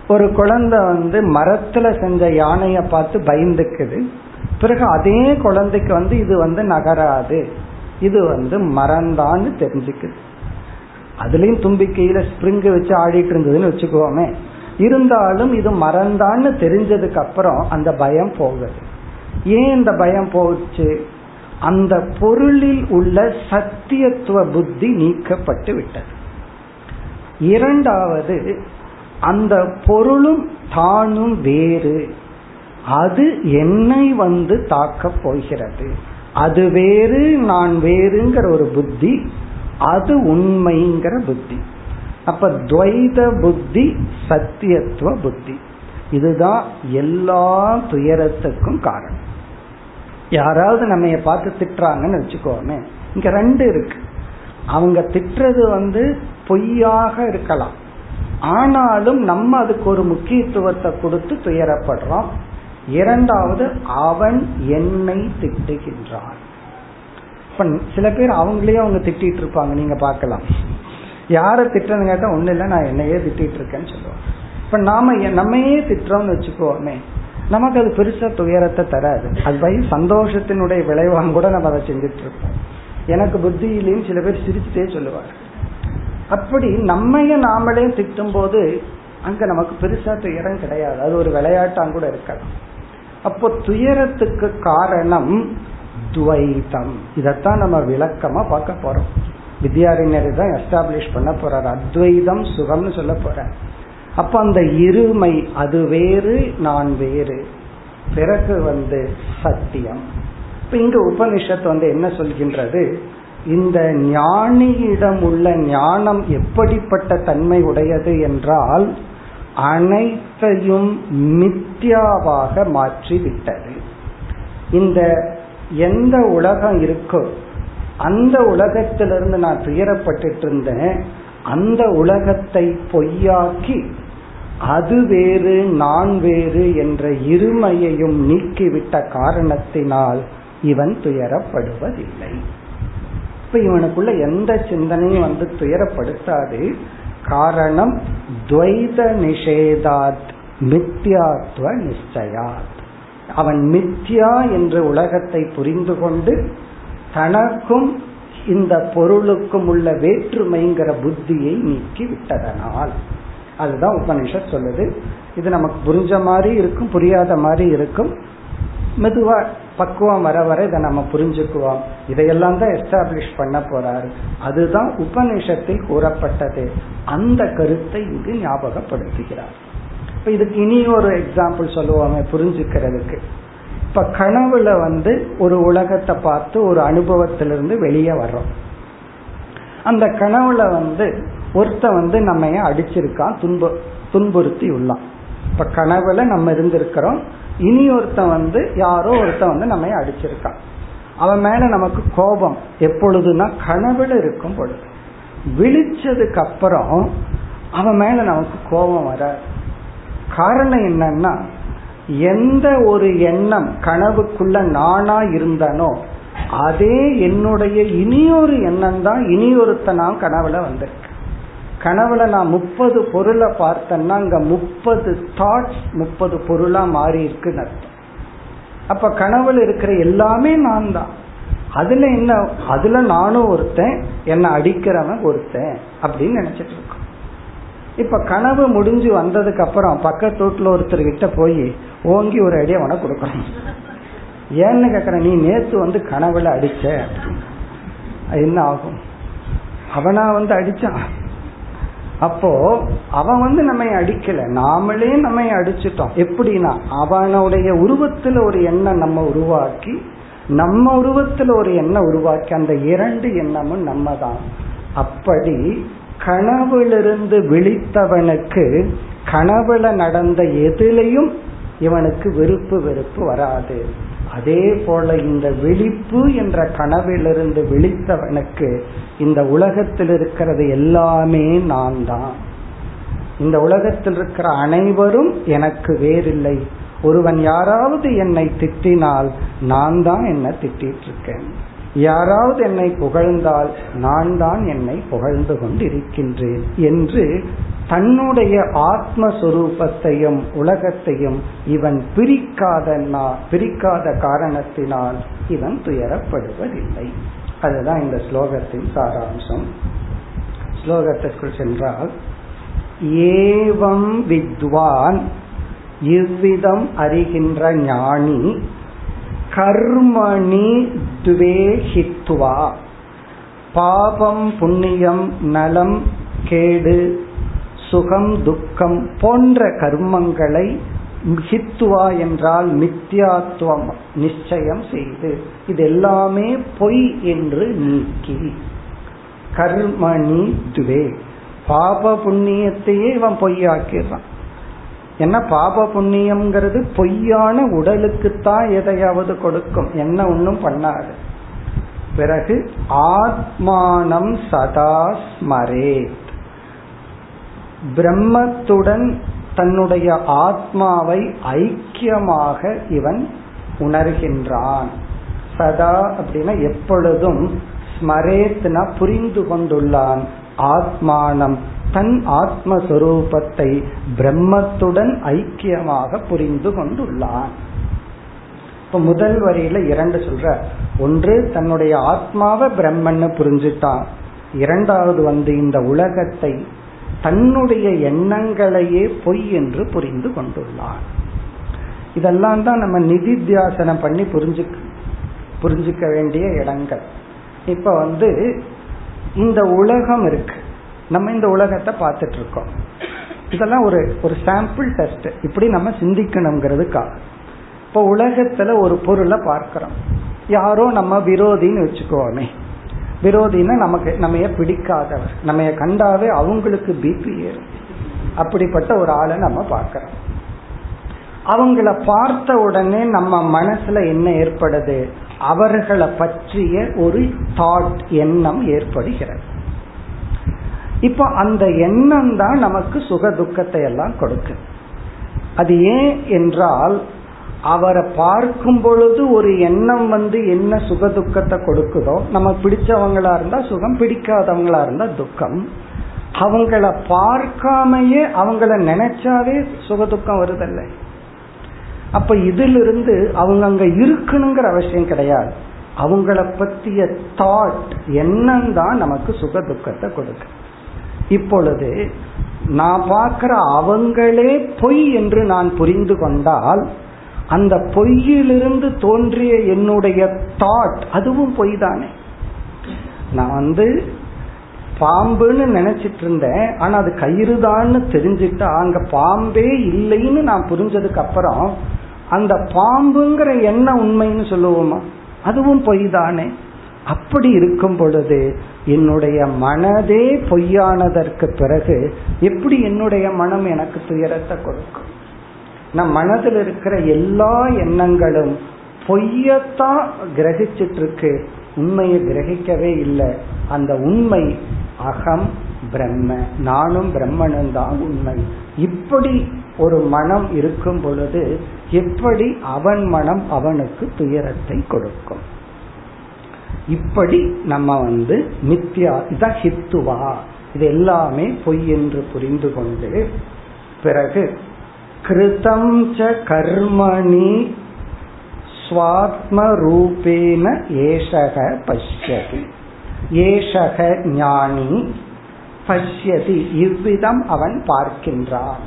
ஒரு குழந்தை வந்து மரத்துல செஞ்ச யானைய பார்த்து பயந்துக்குது. பிறகு அதே குழந்தைக்கு வந்து இது வந்து நகராது. இது வந்து மரந்தான்னு தெரிஞ்சுக்குது. அதுலயும் தும்பிக்கையில ஸ்பிரிங்கு வச்சு ஆடிட்டு இருந்ததுன்னு வச்சுக்கோமே. இருந்தாலும் இது மறந்தான்னு தெரிஞ்சதுக்கு அப்புறம் அந்த பயம் போகுது. ஏன் இந்த பயம் போச்சு? அந்த பொருளில் உள்ள சத்தியத்துவ புத்தி நீக்கப்பட்டு விட்டது. இரண்டாவது அந்த பொருளும் தானும் வேறு. அது என்னை வந்து தாக்கப் போகிறது. அது வேறு நான் வேறுங்கிற ஒரு புத்தி அது உண்மைங்கிற புத்தி. அப்ப துவைத புத்தி சத்தியத்துவ புத்தி. இதுதான் எல்லா துயரத்துக்கும் காரணம். யாராவது நம்ம பார்த்து திட்டுறாங்கன்னு வச்சுக்கோமே இங்க ரெண்டு இருக்கு. அவங்க திட்டுறது வந்து பொய்யாக இருக்கலாம். ஆனாலும் நம்ம அதுக்கு ஒரு முக்கியத்துவத்தை கொடுத்து துயரப்படுறோம். இரண்டாவது அவன் என்னை திட்டுகின்றான். சில பேர் அவங்களே அவங்க திட்டிட்டு இருப்பாங்க நீங்க பார்க்கலாம். யார திட்டன்னு கேட்டா ஒண்ணு இல்லை நான் என்னையே திட்டிட்டு இருக்கேன்னு சொல்லுவாங்க இப்ப நாம நம்மையே திட்டுறோம்னு வச்சுக்கோமே நமக்கு அது பெருசா துயரத்தை தராது. அது பை சந்தோஷத்தினுடைய விளைவாக கூட நம்ம அதை செஞ்சுட்டு இருப்போம். எனக்கு புத்தியிலையும் சில பேர் சிரிச்சுட்டே சொல்லுவாங்க. அப்படி நம்மைய நாமளே திட்டும் போது அங்க நமக்கு பெருசா துயரம் கிடையாது. அது ஒரு விளையாட்டாம் கூட இருக்கலாம். அப்போ துயரத்துக்கு காரணம் துவைதம் இதத்தான் நம்ம விளக்கமா பார்க்க போறோம். வித்யாரிஞர் தான் எஸ்டாப்ளிஷ் பண்ண போறாரு. அத்வைதம் சுகம்னு சொல்ல போற அப்ப அந்த இருமை அது வேறு நான் வேறு. பிறகு வந்து சத்தியம். இப்ப இங்க உபனிஷத்து வந்து என்ன சொல்கின்றது? இந்த ஞானியிடம் உள்ள ஞானம் எப்படிப்பட்ட தன்மை உடையது என்றால் அனைத்தையும் மித்யாவாக மாற்றிவிட்டது. இந்த எந்த உலகம் இருக்கோ அந்த உலகத்திலிருந்து நான் துயரப்பட்டு இருந்தேன் அந்த உலகத்தை பொய்யாக்கி அது வேறு நான் வேறு என்ற இருமையையும் நீக்கிவிட்ட காரணத்தினால் இவன் துயரப்படுவதில்லை. இப்ப இவனுக்குள்ள எந்த சிந்தனையும் வந்து துயரப்படுத்தாது. காரணம் துவைத நிஷேதாத் மித்யாத்வ நிச்சயாத் அவன் மித்யா என்ற உலகத்தை புரிந்து கொண்டு தனக்கும் இந்த பொருளுக்கும் உள்ள வேற்றுமைங்கிற புத்தியை நீக்கி விட்டதனால். அதுதான் உபனிஷத் சொல்லுது. இது நமக்கு புரிஞ்ச மாதிரி இருக்கும் புரியாத மாதிரி இருக்கும். மெதுவா பக்குவம் வர வர இதை நம்ம புரிஞ்சுக்குவோம். இதையெல்லாம் தான் எஸ்டாப்ளிஷ் பண்ண போறாரு. அதுதான் உபநிஷத்தில் கூறப்பட்டது. அந்த கருத்தை இங்கு ஞாபகப்படுத்துகிறார். இப்ப இதுக்கு இனி ஒரு எக்ஸாம்பிள் சொல்லுவோமே புரிஞ்சுக்கிறதுக்கு. இப்ப கனவுல வந்து ஒரு உலகத்தை பார்த்து ஒரு அனுபவத்திலிருந்து வெளியே வர்றோம். அந்த கனவுல வந்து ஒருத்த வந்து நம்ம அடிச்சிருக்கான் துன்பு துன்புறுத்தி உள்ளான் இப்ப கனவுல நம்ம இருந்திருக்கிறோம். இனி ஒருத்தன் வந்து யாரோ ஒருத்தன் வந்து நம்ம அடிச்சிருக்கான். அவன் மேல நமக்கு கோபம். எப்பொழுதுனா கனவுல இருக்கும் பொழுது. விழிச்சதுக்கு அப்புறம் அவன் மேல நமக்கு கோபம் வர காரணம் என்னன்னா எந்த ஒரு எண்ணம் கனவுக்குள்ள நானா இருந்தனோ அதே என்னுடைய இனியொரு எண்ணம் தான் இனியொருத்த நான் கனவுல வந்திருக்கு. கனவுல நான் முப்பது பொருளை பார்த்தேன்னா அங்க முப்பது தாட்ஸ் முப்பது பொருளா மாறி இருக்குன்னு அர்த்தம். அப்ப கனவுல இருக்கிற எல்லாமே நான் தான். அதுல என்ன அதுல நானும் ஒருத்தன் என்ன அடிக்கிறவன் ஒருத்தன் அப்படின்னு நினைச்சிட்டு இருக்கோம். இப்ப கனவு முடிஞ்சு வந்ததுக்கு அப்புறம் பக்கத்து வீட்டுல ஒருத்தர் கிட்ட போய் ஓங்கி ஒரு அடி அவனை கொடுக்கணும். ஏன்னு கேக்குற நீ நேத்து வந்து கனவுல அடிச்ச என்ன ஆகும்? அவனா வந்து அடிச்சான். அப்போ அவன் வந்து நம்ம அடிக்கல. நாமளே நம்ம அடிச்சிட்டோம். எப்படின்னா அவனுடைய உருவத்துல ஒரு எண்ணம் நம்ம உருவாக்கி நம்ம உருவத்துல ஒரு எண்ணம் உருவாக்கி அந்த இரண்டு எண்ணமும் நம்ம தான் அப்படி கனவுலிருந்து விழித்தவனுக்கு கனவுல நடந்த எதிலையும் இவனுக்கு வெறுப்பு வெறுப்பு வராது. அதே போல இந்த விழிப்பு என்ற கனவிலிருந்து விழித்தவனுக்கு இந்த உலகத்தில் இருக்கிறது எல்லாமே நான் தான் இந்த உலகத்தில் இருக்கிற அனைவரும் எனக்கு வேறில்லை. ஒருவன் யாராவது என்னை திட்டினால் நான் தான் என்ன திட்டிட்டு இருக்கேன் யாராவது என்னை புகழ்ந்தால் நான் தான் என்னை புகழ்ந்து கொண்டிருக்கின்றேன் என்று தன்னுடைய ஆத்மஸ்வரூபத்தையும் உலகத்தையும் இவன் பிரிக்காத பிரிக்காத காரணத்தினால் இவன் துயரப்படுவதில்லை. அதுதான் இந்த ஸ்லோகத்தின் சாராம்சம். ஸ்லோகத்திற்குள் சென்றால் ஏவம் வித்வான் இவ்விதம் அறிகின்ற ஞானி கர்மணி துவேஹித்வா பாபம் புண்ணியம் நலம் கேடு சுகம் துக்கம் போன்ற கர்மங்களை ஹித்துவா என்றால் மித்யாத்துவம் நிச்சயம் செய்து. இது எல்லாமே பொய் என்று நீக்கி. கர்மணி துவே பாப புண்ணியத்தையே இவன் பொய்யாக்கிறான் என்ன பாப புண்ணியம்ங்கிறது? பொய்யான உடலுக்குத்தான் எதையாவது கொடுக்கும். என்ன ஒன்றும் பண்ணாது. பிறகு ஆத்மானம் சதா ஸ்மரேத் பிரம்மத்துடன் தன்னுடைய ஆத்மாவை ஐக்கியமாக இவன் உணர்கின்றான். சதா அப்படின்னா எப்பொழுதும் ஸ்மரேத்னா புரிந்து கொண்டுள்ளான் ஆத்மானம். தன் ஆத்மஸ்வரூபத்தை பிரம்மத்துடன் ஐக்கியமாக புரிந்து கொண்டுள்ளான். இப்ப முதல் வரியில இரண்டு சொல்ற. ஒன்று தன்னுடைய ஆத்மாவை பிரம்மன்னு புரிஞ்சுட்டான். இரண்டாவது வந்து இந்த உலகத்தை தன்னுடைய எண்ணங்களையே பொய் என்று புரிந்து கொண்டுள்ளான். இதெல்லாம் தான் நம்ம நிதித்தியாசனம் பண்ணி புரிஞ்சு புரிஞ்சுக்க வேண்டிய இடங்கள். இப்ப வந்து இந்த உலகம் இருக்கு. நம்ம இந்த உலகத்தை பார்த்துட்டு இருக்கோம் இதெல்லாம் ஒரு ஒரு சாம்பிள் டெஸ்ட் இப்படி நம்ம சிந்திக்கணுங்கிறதுக்காக இப்போ உலகத்துல ஒரு பொருளை பார்க்கிறோம். யாரோ நம்ம விரோதின்னு வச்சுக்கோமே. விரோதின்னா நமக்கு நம்ம பிடிக்காதவர். நம்ம கண்டாவே அவங்களுக்கு பிபி ஏறும். அப்படிப்பட்ட ஒரு ஆளை நம்ம பார்க்கிறோம். அவங்கள பார்த்த உடனே நம்ம மனசுல என்ன ஏற்படுது? அவர்களை பற்றிய ஒரு தாட் எண்ணம் ஏற்படுகிறது. இப்போ அந்த எண்ணம் தான் நமக்கு சுக துக்கத்தை எல்லாம் கொடுக்கு அது ஏன் என்றால் அவரை பார்க்கும் பொழுது ஒரு எண்ணம் வந்து என்ன சுக துக்கத்தை கொடுக்குதோ நம்ம பிடிச்சவங்களா இருந்தா சுகம் பிடிக்காதவங்களா இருந்தா துக்கம். அவங்கள பார்க்காமையே அவங்கள நினைச்சாவே சுக துக்கம் வருதில்லை. அப்ப இதிலிருந்து அவங்க அங்க இருக்கணுங்கிற அவசியம் கிடையாது. அவங்கள பத்திய தாட் எண்ணம் தான் நமக்கு சுக துக்கத்தை கொடுக்கு. இப்பொழுது நான் பார்க்கிற அவங்களே பொய் என்று நான் புரிந்து கொண்டால் அந்த பொய்யிலிருந்து தோன்றிய என்னுடைய தாட் அதுவும் பொய் தானே நான் வந்து பாம்புன்னு நினைச்சிட்டு இருந்தேன் ஆனா அது கயிறு தான் தெரிஞ்சுட்டா அங்க பாம்பே இல்லைன்னு நான் புரிஞ்சதுக்கு அப்புறம் அந்த பாம்புங்கிற என்ன உண்மைன்னு சொல்லுவோமா? அதுவும் பொய் தானே அப்படி இருக்கும் பொழுது என்னுடைய மனதே பொய்யானதற்கு பிறகு எப்படி என்னுடைய மனம் எனக்கு துயரத்தை கொடுக்கும்? நம் மனதில் இருக்கிற எல்லா எண்ணங்களும் பொய்யத்தான் கிரகிச்சிட்டு இருக்கு உண்மையை கிரகிக்கவே இல்லை. அந்த உண்மை அகம் பிரம்ம. நானும் பிரம்மனும் தான் உண்மை. இப்படி ஒரு மனம் இருக்கும் பொழுது எப்படி அவன் மனம் அவனுக்கு துயரத்தை கொடுக்கும்? இப்படி நம்ம வந்து மித்யா இதான் ஹித்துவா. இது எல்லாமே பொய் என்று புரிந்து கொண்டு பிறகு கிருதம் ச கர்மணி ஸ்வாத்ம ரூபேன ஏஷக பஷ்யதி ஏஷக ஞானி பஷ்யதி இவ்விதம் அவன் பார்க்கின்றான்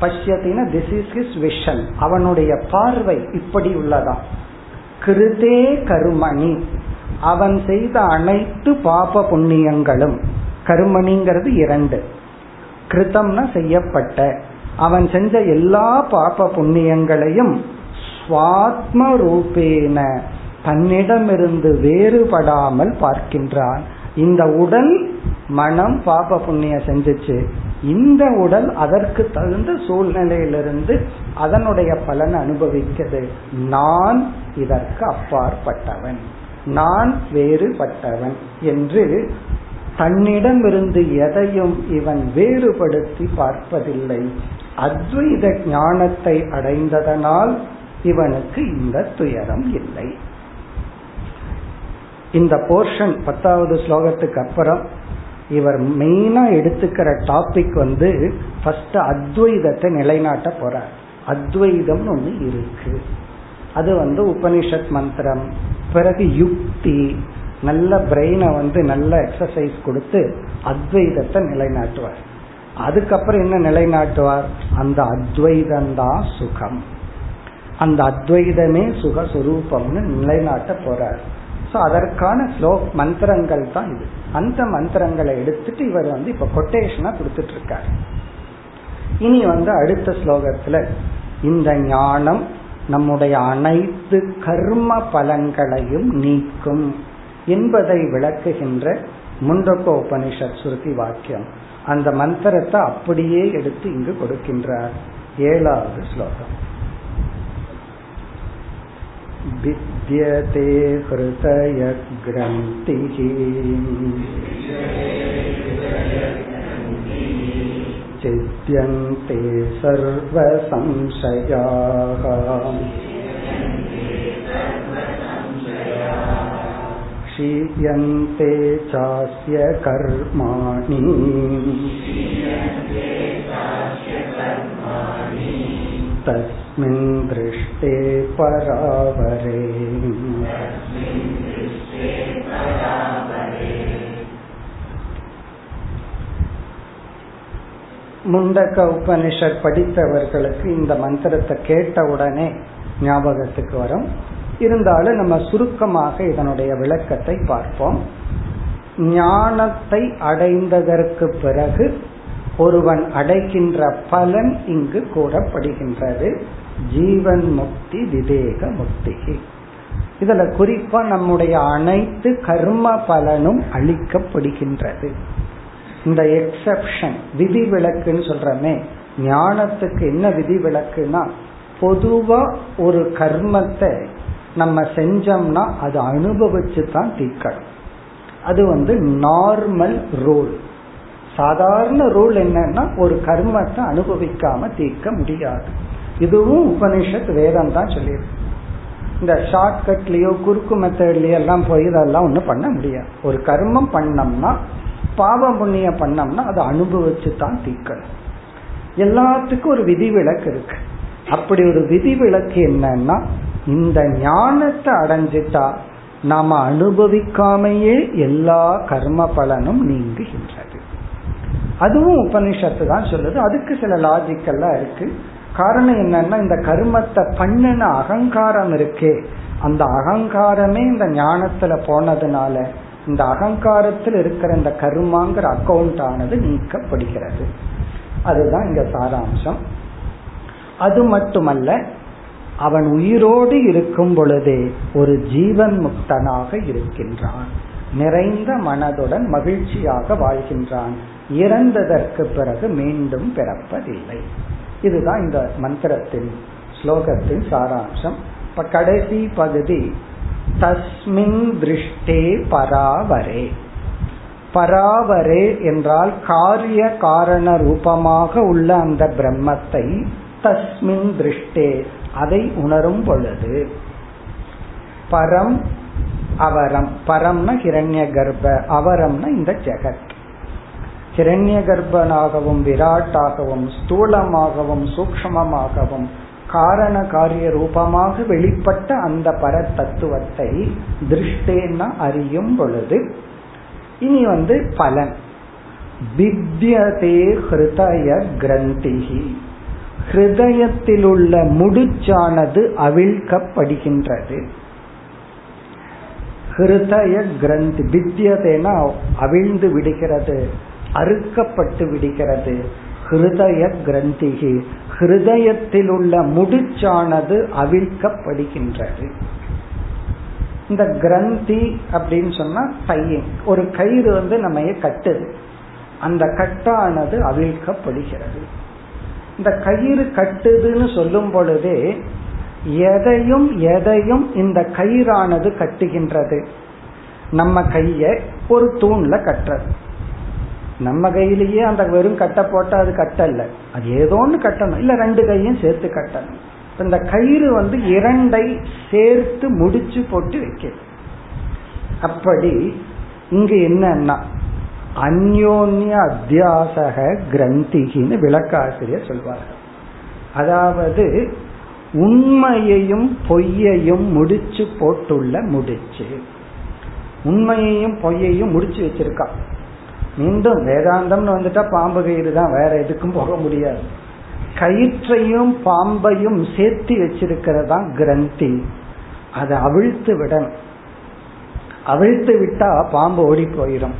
பஷ்யத்தின திஸ் இஸ் ஹிஸ் விஷன் அவனுடைய பார்வை இப்படி உள்ளதாம் கிருதே கருமணி அவன் செய்த அனைத்து பாப புண்ணியங்களும் கருமணிங்கிறது இரண்டு கிருத்தம்னா செய்யப்பட்ட அவன் செஞ்ச எல்லா பாப புண்ணியங்களையும் சுவாத்ம ரூபேன தன்னிடமிருந்து வேறுபடாமல் பார்க்கின்றான். இந்த உடல் மனம் பாப புண்ணிய செஞ்சிச்சு. இந்த உடல் அதற்கு தகுந்த சூழ்நிலையிலிருந்து அதனுடைய பலன் அனுபவிக்கிறது. நான் இதற்கு அப்பாற்பட்டவன். நான் வேறுபட்டவன் என்று தன்னிடமிருந்து எதையும் இவன் வேறுபடுத்தி பார்ப்பதில்லை. அத்வைத ஞானத்தை அடைந்ததனால் இவனுக்கு இந்த துயரம் இல்லை. இந்த போர்ஷன் பத்தாவது ஸ்லோகத்துக்கு அப்புறம் இவர் மெயினா எடுத்துக்கிற டாபிக் வந்து ஃபர்ஸ்ட் அத்வைதத்தை நிலைநாட்ட போறார். அத்வைதம் ஒண்ணு இருக்கு. அது வந்து உபனிஷத் மந்திரம். பிறகு யுக்தி. நல்ல பிரெயினை வந்து நல்ல எக்ஸசைஸ் கொடுத்து அத்வைதத்தை நிலைநாட்டுவார். அதுக்கப்புறம் என்ன நிலைநாட்டுவார்? அந்த அத்வைதம்தான் சுகம். அந்த அத்வைதமே சுகஸ்வரூபம்னு நிலைநாட்ட போறார். ஸோ அதற்கான ஸ்லோ மந்திரங்கள் தான் இது. அந்த மந்திரங்களை எடுத்துட்டு இவர் வந்து இப்ப கொட்டேஷனா கொடுத்துட்டு இருக்கார் இனி வந்து அடுத்த ஸ்லோகத்துல இந்த ஞானம் நம்முடைய அனைத்து கர்ம பலன்களையும் நீக்கும் என்பதை விளக்குகின்ற முண்டகோ உபனிஷத் சுருதி வாக்கியம். அந்த மந்திரத்தை அப்படியே எடுத்து இங்கு கொடுக்கின்றார் ஏழாவது ஸ்லோகம் विद्यते हृदयग्रन्थिः चिद्यन्ते सर्वसंशयाः क्षीयन्ते चास्य कर्माणि तस्मिन् दृष्टे परावरे முண்டக்க உபனிஷத் படித்தவர்களுக்கு இந்த மந்திரத்தை கேட்ட உடனே ஞாபகத்துக்கு வரும் இருந்தாலும் நம்ம சுருக்கமாக இதனுடைய விளக்கத்தை பார்ப்போம். ஞானத்தை அடைந்ததற்கு பிறகு ஒருவன் அடைகின்ற பலன் இங்கு கூறப்படுகின்றது. ஜீவன் முக்தி விவேக முக்தி. இதுல குறிப்பா நம்முடைய அனைத்து கர்ம பலனும் அளிக்கப்படுகின்றது. இந்த எக்ஸப்ஷன் விதி விளக்குன்னு சொல்றமே ஞானத்துக்கு என்ன விதி விலக்குன்னா பொதுவா ஒரு கர்மத்தை நம்ம செஞ்சோம்னா அது அனுபவிச்சு தான் தீர்க்கணும் அது வந்து நார்மல் ரூல் சாதாரண ரூல் என்னன்னா ஒரு கர்மத்தை அனுபவிக்காம தீர்க்க முடியாது. இதுவும் உபனிஷத் வேதம் தான் சொல்லியிருக்கு. இந்த ஷார்ட்கட்லயோ குறுக்கு மெத்தட்லயோ எல்லாம் போய் இதெல்லாம் ஒன்றும் பண்ண முடியாது. ஒரு கர்மம் பண்ணோம்னா பாவம் புண்ணியம் பண்ணோம்னா அதை அனுபவிச்சு தான் தீர்க்கணும். எல்லாத்துக்கும் ஒரு விதிவிலக்கு இருக்கு. அப்படி ஒரு விதிவிலக்கு என்னன்னா இந்த ஞானத்தை அடைஞ்சிட்டா நாம அனுபவிக்காமையே எல்லா கர்ம பலனும் நீங்குகின்றது. அதுவும் உபனிஷத்து தான் சொல்லுது. அதுக்கு சில லாஜிக்கல்லாம் இருக்கு. காரணம் என்னன்னா இந்த கர்மத்தை பண்ணின அகங்காரம் இருக்கே. அந்த அகங்காரமே இந்த ஞானத்துல போனதுனால இந்த அகங்காரத்தில் இருக்கிற இந்த கர்மாங்கிற அக்கௌண்ட் ஆனது நீக்கப்படுகிறது. அதுதான் இங்க சாராம்சம். அது மட்டுமல்ல அவன் உயிரோடு இருக்கும் பொழுதே ஒரு ஜீவன் முக்தனாக இருக்கின்றான். நிறைந்த மனதுடன் மகிழ்ச்சியாக வாழ்கின்றான். இறந்ததற்கு பிறகு மீண்டும் பிறப்பதில்லை. இதுதான் இந்த மந்திரத்தின் ஸ்லோகத்தின் சாராம்சம். இப்ப கடைசி பகுதி தஸ்மின் திருஷ்டே பராவரே. பராவரே என்றால் காரிய காரண ரூபமாக உள்ள அந்த பிரம்மத்தை தஸ்மின் திருஷ்டே அதை உணரும் பொழுது பரம் அவரம். பரம்னா ஹிரண்ய கர்ப்ப அவரம்னா இந்த ஜெகத். ஹிரண்ய கர்ப்பனாகவும் விராட்டாகவும் ஸ்தூலமாகவும் சூக்மமாகவும் காரண காரிய ரூபமாக வெளிப்பட்ட அந்த பர தத்துவத்தை திருஷ்டேன்னா அறியும் பொழுது இனி வந்து பலன். வித்யதே ஹிருதய கிரந்திகி ஹிருதயத்தில் உள்ள முடிச்சானது அவிழ்க்கப்படுகின்றது. ஹிருதய கிரந்தி வித்தியதேனா அவிழ்ந்து விடுகிறது அறுக்கப்பட்டு விடுகிறது. ஹிருதய கிரந்திகி ஹிருதயத்தில் உள்ள முடிச்சானது அவிழ்க்கப்படுகின்றது. இந்த கிரந்தி அப்படின்னு சொன்னா தையம் ஒரு கயிறு வந்து நம்ம கட்டுது. அந்த கட்டானது அவிழ்க்கப்படுகிறது. இந்த கயிறு கட்டுதுன்னு சொல்லும் பொழுதே எதையும் எதையும் இந்த கயிறானது கட்டுகின்றது. நம்ம கைய ஒரு தூண்ல கட்டுறது. நம்ம கையிலேயே அந்த வெறும் கட்டை போட்டா அது கட்டல அது ஏதோ ஒன்று கட்டணும். இல்ல ரெண்டு கையும் சேர்த்து கட்டணும். இந்த கயிறு வந்து இரண்டை சேர்த்து முடிச்சு போட்டு வைக்க அப்படி இங்கு என்னன்னா அந்யோன்ய அத்தியாசக கிரந்திகின்னு விளக்காசிரியர் சொல்வார்கள் அதாவது உண்மையையும் பொய்யையும் முடிச்சு போட்டுள்ள முடிச்சு. உண்மையையும் பொய்யையும் முடிச்சு வச்சிருக்கான் மீண்டும் வேதாந்தம்னு வந்துட்டா பாம்பு கயிறு தான் வேற எதுக்கும் போக முடியாது. கயிற்றையும் பாம்பையும் சேர்த்து வச்சிருக்கிறதா கிரந்தி. அதை அவிழ்த்து விடணும். அவிழ்த்து விட்டா பாம்பு ஓடி போயிடும்.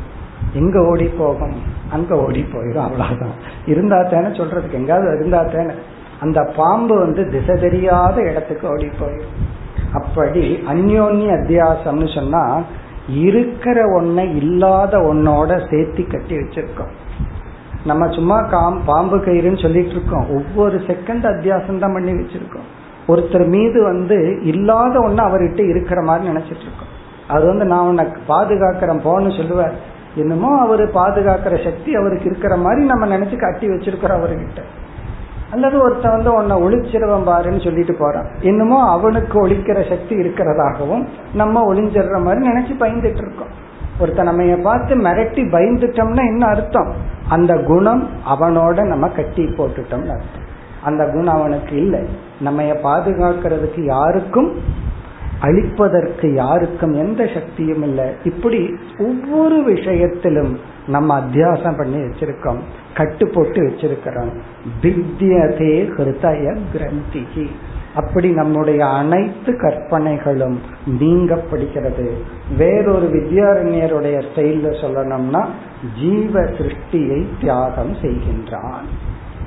எங்க ஓடி போகும்? அங்க ஓடி போயிடும் அவ்வளவுதான். இருந்தா தானே சொல்றதுக்கு எங்காவது இருந்தா தானே. அந்த பாம்பு வந்து திசை தெரியாத இடத்துக்கு ஓடி போயிடும். அப்படி அந்யோன்ய அத்தியாசம்னு சொன்னா இருக்கிற ஒன்னை இல்லாத ஒன்னோட சேர்த்தி கட்டி வச்சிருக்கோம். நம்ம சும்மா காம் பாம்பு கயிறுன்னு சொல்லிட்டு இருக்கோம். ஒவ்வொரு செகண்ட் அத்தியாசம் தான் பண்ணி வச்சிருக்கோம். ஒருத்தர் மீது வந்து இல்லாத ஒன்னு அவர்கிட்ட இருக்கிற மாதிரி நினைச்சிட்டு இருக்கோம். அது வந்து நான் உனக்கு பாதுகாக்கிறேன் போன்னு சொல்லுவார். என்னமோ அவரு பாதுகாக்கிற சக்தி அவருக்கு இருக்கிற மாதிரி நம்ம நினைச்சு கட்டி வச்சிருக்கிறோம் அவர்கிட்ட. அல்லது ஒருத்தன் வந்து உன்னை ஒளிச்சிருவன் பாருன்னு சொல்லிட்டு போறான். என்னமோ அவனுக்கு ஒழிக்கிற சக்தி இருக்கிறதாகவும் நம்ம ஒளிஞ்சிடுற மாதிரி நினைச்சு பயந்துட்டு இருக்கோம். ஒருத்த நம்ம பார்த்து மிரட்டி பயந்துட்டோம்னா என்ன அர்த்தம்? அந்த குணம் அவனோட நம்ம கட்டி போட்டுட்டோம்னு அர்த்தம். அந்த குணம் அவனுக்கு இல்லை. நம்ம பாதுகாக்கிறதுக்கு யாருக்கும் அழிப்பதற்கு யாருக்கும் எந்த சக்தியும் இல்லை. இப்படி ஒவ்வொரு விஷயத்திலும் நம்ம அத்தியாசம் பண்ணி வச்சிருக்கோம். கட்டு போட்டு வச்சிருக்கிறோம். பித்தியதே ஹிருதய கிரந்திகி அப்படி நம்முடைய அனைத்து கற்பனைகளும் நீங்கப்படுகிறது. வேறொரு வித்யாரண்யருடைய ஸ்டைல்ல சொல்லணும்னா ஜீவ சிருஷ்டியை தியாகம் செய்கின்றான்.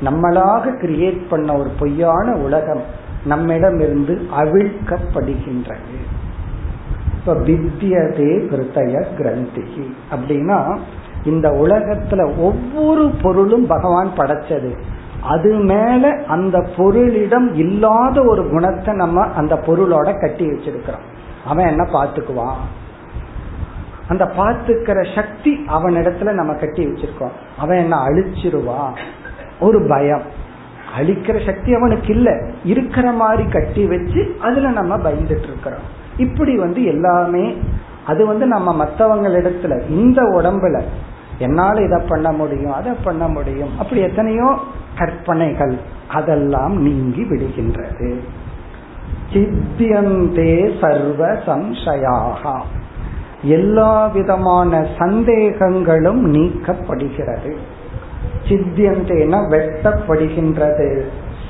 நம்மளாக கிரியேட் பண்ண ஒரு பொய்யான உலகம் நம்மிடமிருந்து அவிழ்க்கப்படுகின்றது. இப்ப வித்தியதே கிருத்தய கிரந்திகி. அப்படின்னா இந்த உலகத்துல ஒவ்வொரு பொருளும் பகவான் படைச்சது. அது மேல அந்த பொருளிடம் இல்லாத ஒரு குணத்தை நம்ம அந்த பொருளோட கட்டி வச்சிருக்கிறோம். அவன் என்ன பாத்துக்குவான் அந்த பாத்துக்கிற சக்தி அவனிடத்துல நம்ம கட்டி வச்சிருக்கோம். அவன் என்ன அழிச்சிருவான்? ஒரு பயம். அழிக்கிற சக்தி அவனுக்கு இல்ல. இருக்கிற மாதிரி கட்டி வச்சு அதுல நம்ம பயந்துட்டு இருக்கிறோம் இப்படி வந்து எல்லாமே அது வந்து நம்ம மற்றவங்களிடத்துல இந்த உடம்புல என்னால இதை பண்ண முடியும் அதை பண்ண முடியும் அப்படி எத்தனையோ கற்பனைகள் அதெல்லாம் நீங்கி விடுகின்றது. சித்தியந்தே சர்வ சம்சயாகா எல்லா விதமான சந்தேகங்களும் நீக்கப்படுகிறது. சித்தியந்தேனா வெட்டப்படுகின்றது.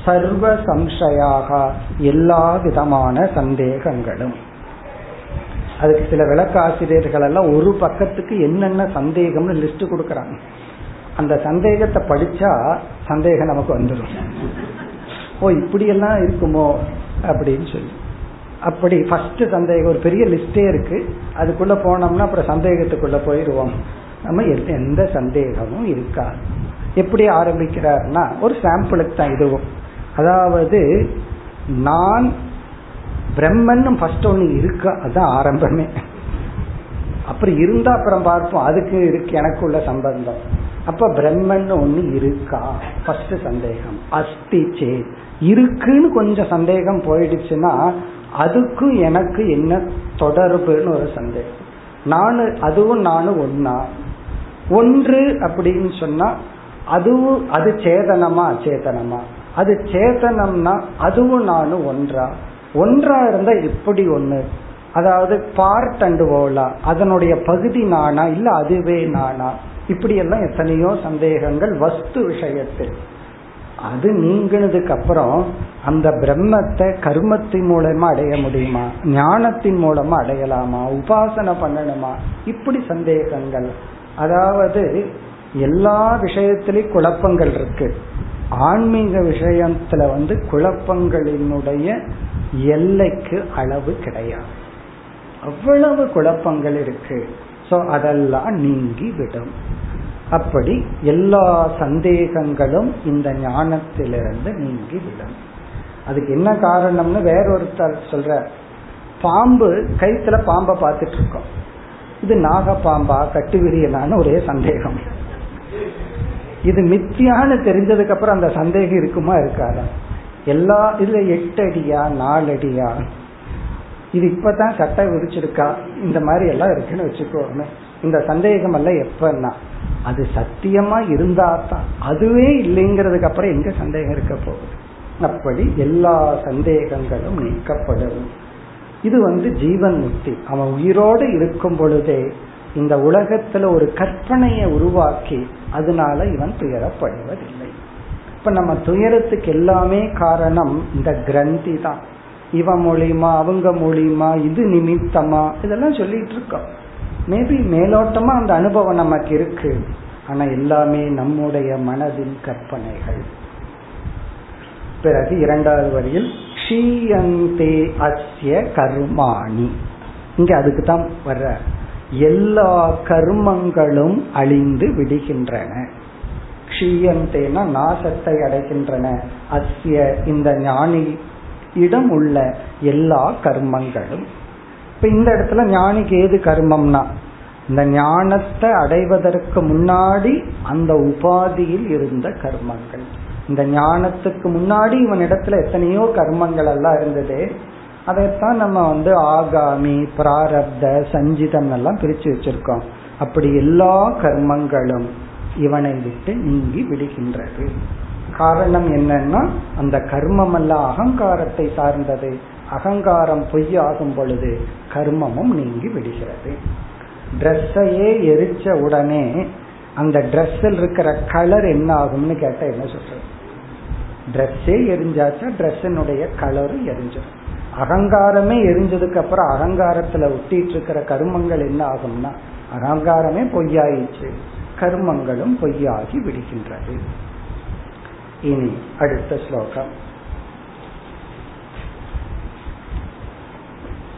சர்வ சம்சயாக எல்லா விதமான சந்தேகங்களும். அதுக்கு சில விளக்காசிரியர்கள் எல்லாம் ஒரு பக்கத்துக்கு என்னென்ன சந்தேகம்னு லிஸ்ட் கொடுக்கறாங்க. அந்த சந்தேகத்தை படிச்சா சந்தேகம் நமக்கு வந்துடும் ஓ இப்படி எல்லாம் இருக்குமோ அப்படின்னு சொல்லி. அப்படி ஃபர்ஸ்ட் சந்தேகம் ஒரு பெரிய லிஸ்டே இருக்கு. அதுக்குள்ள போனோம்னா அப்புறம் சந்தேகத்துக்குள்ள போயிடுவோம் நம்ம எந்த சந்தேகமும் இருக்காது. எப்படி ஆரம்பிக்கிறார்னா ஒரு சாம்பிளுக்கு தான் இதுவும். அதாவது நான் பிரம்மன் ஃபர்ஸ்ட் ஒன்று இருக்கா அதுதான் ஆரம்பமே. அப்புறம் இருந்தா அப்புறம் பார்ப்போம் அதுக்கு இருக்கு எனக்குள்ள சம்பந்தம். அப்ப பிரம்மன் ஒண்ணு இருக்கா? ஃபர்ஸ்ட் சந்தேகம். அஸ்தி சே இருக்குன்னு கொஞ்சம் சந்தேகம் போயிடுச்சுன்னா அதுக்கும் எனக்கு என்ன தொடர்புன்னு ஒரு சந்தேகம். நானு அதுவும் நானும் ஒன்னா ஒன்று அப்படின்னு சொன்னா அதுவும் அது சேதனமா அச்சேதனமா அது சேதனம்னா அதுவும் நானும் ஒன்றா? ஒன்றா இருந்தா எப்படி ஒண்ணு? அதாவது பார்ட் அண்டு ஓலா அதனுடைய பகுதி நானா? இல்ல அதுவே நானா? இப்படி எல்லாம் எத்தனையோ சந்தேகங்கள் வஸ்து விஷயத்தில். அது நீங்கினதுக்கு அப்புறம் அந்த பிரம்மத்தை கர்மத்தின் மூலமா அடைய முடியுமா? ஞானத்தின் மூலமா அடையலாமா? உபாசனை பண்ணணுமா? இப்படி சந்தேகங்கள். அதாவது எல்லா விஷயத்திலையும் குழப்பங்கள் இருக்கு. ஆன்மீக விஷயத்துல வந்து குழப்பங்களினுடைய எல்லைக்கு அளவு கிடையாது. அவ்வளவு குழப்பங்கள் இருக்கு. சோ அதெல்லாம் நீங்கி விடும். அப்படி எல்லா சந்தேகங்களும் இந்த ஞானத்திலிருந்து நீங்கி விடும். அதுக்கு என்ன காரணம்னு வேறொருத்தர் சொல்ற பாம்பு கைத்துல பாம்பை பார்த்துட்டு இருக்கோம். இது நாக பாம்பா கட்டுவிரியலான்னு ஒரே சந்தேகம். இது மித்தியான்னு தெரிஞ்சதுக்கு அப்புறம் அந்த சந்தேகம் இருக்குமா இருக்காதா? எல்லா இதுல எட்டு அடியா நாலு அடியா இது இப்பதான் சட்டை விரிச்சிருக்கா? இந்த மாதிரி எல்லாம் இருக்குன்னு வச்சுக்கோமே. இந்த சந்தேகம் எல்லாம் எப்பன்னா அது சத்தியமா இருந்தா தான் அதுவே இல்லைங்கிறதுக்கு அப்புறம் எங்க சந்தேகம் இருக்க போகுது? அப்படி எல்லா சந்தேகங்களும் நீக்கப்படும். இது வந்து ஜீவன் முக்தி. அவன் உயிரோடு இருக்கும் பொழுதே இந்த உலகத்துல ஒரு கற்பனையை உருவாக்கி அதனால இவன் துயரப்படுவதில்லை. இப்ப நம்ம துயரத்துக்கு எல்லாமே காரணம் இந்த கிரந்தி தான். இவன் மூலியமா அவங்க மூலியமா இது நிமித்தமா இதெல்லாம் சொல்லிட்டு இருக்கோம். மேபி மேலோட்டமா அந்த அனுபவம் நமக்கு இருக்கு. ஆனா எல்லாமே நம்முடைய மனதின் கற்பனைகள். பிறகு இரண்டாவது வரியில் ஷீயந்தே அஸ்ய கர்மாணி. இங்க அதுக்கு தான் வர்ற எல்லா கர்மங்களும் அழிந்து விடுகின்றன. க்ஷீயந்தேனா நாசத்தை அடைகின்றன. அஸ்ய இந்த ஞானி இடம் உள்ள எல்லா கர்மங்களும். இப்ப இந்த இடத்துல ஞானிக்கு ஏது கர்மம்னா இந்த ஞானத்தை அடைவதற்கு முன்னாடி அந்த உபாதியில் இருந்த கர்மங்கள். இந்த ஞானத்துக்கு முன்னாடி இவன் இடத்துல எத்தனையோ கர்மங்கள் எல்லாம் இருந்தது. அதைத்தான் நம்ம வந்து ஆகாமி பிராரப்த சஞ்சிதம் எல்லாம் பிரிச்சு வச்சிருக்கோம். அப்படி எல்லா கர்மங்களும் இவனை விட்டு நீங்கி விடுகின்றது. காரணம் என்னன்னா அந்த கர்மம் அல்ல அகங்காரத்தை சார்ந்தது. அகங்காரம் பொய்யாகும் பொழுது கர்மமும் நீங்கி விடுகிறது. ட்ரெஸ்ஸையே எரிச்ச உடனே அந்த ட்ரெஸ்ஸில் இருக்கிற கலர் என்ன ஆகும்னு கேட்ட என்ன சொல்றது? ட்ரெஸ்ஸே எரிஞ்சாச்சா ட்ரெஸ்ஸினுடைய கலரும் எரிஞ்சிடும். அகங்காரமே எரிஞ்சதுக்கு அப்புறம் அகங்காரத்துல ஒட்டிட்டு இருக்கிற கர்மங்கள் என்ன ஆகும்னா அகங்காரமே பொய்யாயிடுச்சு. கர்மங்களும் பொய்யாகி விடுகின்றது. இனி அடுத்த ஸ்லோகம்.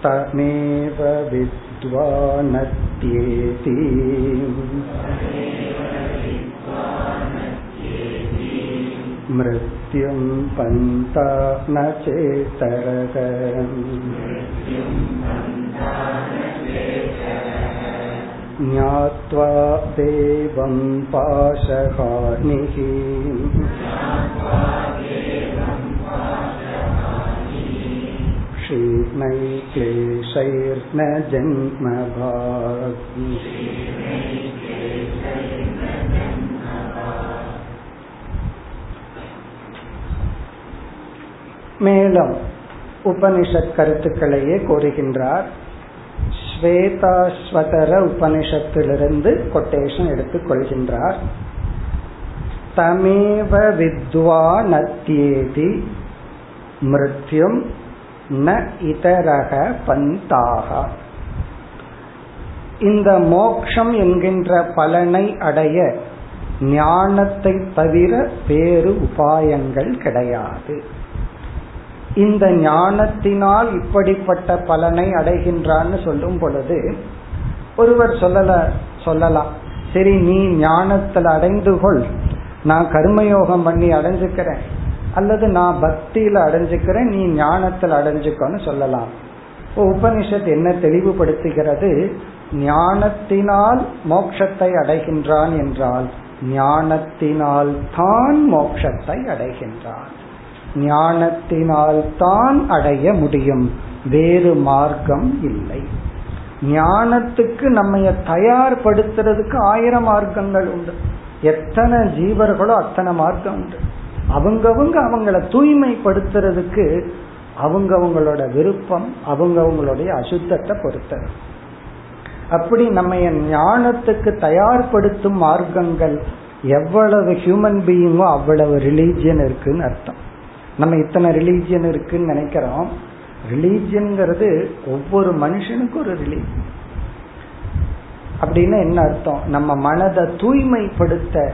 தமேவ வித்வானத்யேதி. மிருத் मृत्युं पन्ता न चेतरः ज्ञात्वा देवं पाशहानिः क्षीणैक्लेशैर्न जन्मभाग् மேலும் உபனிஷத் கருத்துக்களையே கூறுகின்றார் ஸ்வேதாஸ்வதர உபனிஷத்திலிருந்து கொட்டேஷன் எடுத்துக் கொள்கின்றார். தமேவ வித்வானத்யேதி மிருத்யும் ந இதரக பந்தாக. இந்த மோக்ஷம் என்கின்ற பலனை அடைய ஞானத்தை தவிர வேறு உபாயங்கள் கிடையாது. இந்த ஞானத்தினால் இப்படிப்பட்ட பலனை அடைகின்றான்னு சொல்லும் பொழுது ஒருவர் சொல்லல சொல்லலாம். சரி நீ ஞானத்தில் அடைந்து கொள். நான் கர்மயோகம் பண்ணி அடைஞ்சுக்கிறேன். அல்லது நான் பக்தியில அடைஞ்சுக்கிறேன் நீ ஞானத்தில் அடைஞ்சுக்கோன்னு சொல்லலாம். உபனிஷத் என்ன தெளிவுபடுத்துகிறது? ஞானத்தினால் மோட்சத்தை அடைகின்றான் என்றால் ஞானத்தினால் தான் மோட்சத்தை அடைகின்றான். ஞானத்தினால் தான் அடைய முடியும். வேறு மார்க்கம் இல்லை. ஞானத்துக்கு நம்ம தயார்படுத்துறதுக்கு ஆயிரம் மார்க்கங்கள் உண்டு. எத்தனை ஜீவர்களோ அத்தனை மார்க்கம் உண்டு. அவங்கவுங்க அவங்கள தூய்மைப்படுத்துறதுக்கு அவங்கவுங்களோட விருப்பம் அவங்கவுங்களுடைய அசுத்தத்தை பொறுத்தது. அப்படி நம்ம ஞானத்துக்கு தயார்படுத்தும் மார்க்கங்கள் எவ்வளவு ஹியூமன் பீயிங்கோ அவ்வளவு ரிலீஜியன் இருக்குன்னு அர்த்தம். நம்ம இத்தனை ரிலீஜியன் இருக்குன்னு நினைக்கிறோம். ரிலீஜியன்ங்கிறது ஒவ்வொரு மனுஷனுக்கும் ஒரு ரிலீஜியன் அப்படின்னு என்ன அர்த்தம்? நம்ம மனதை தூய்மைப்படுத்த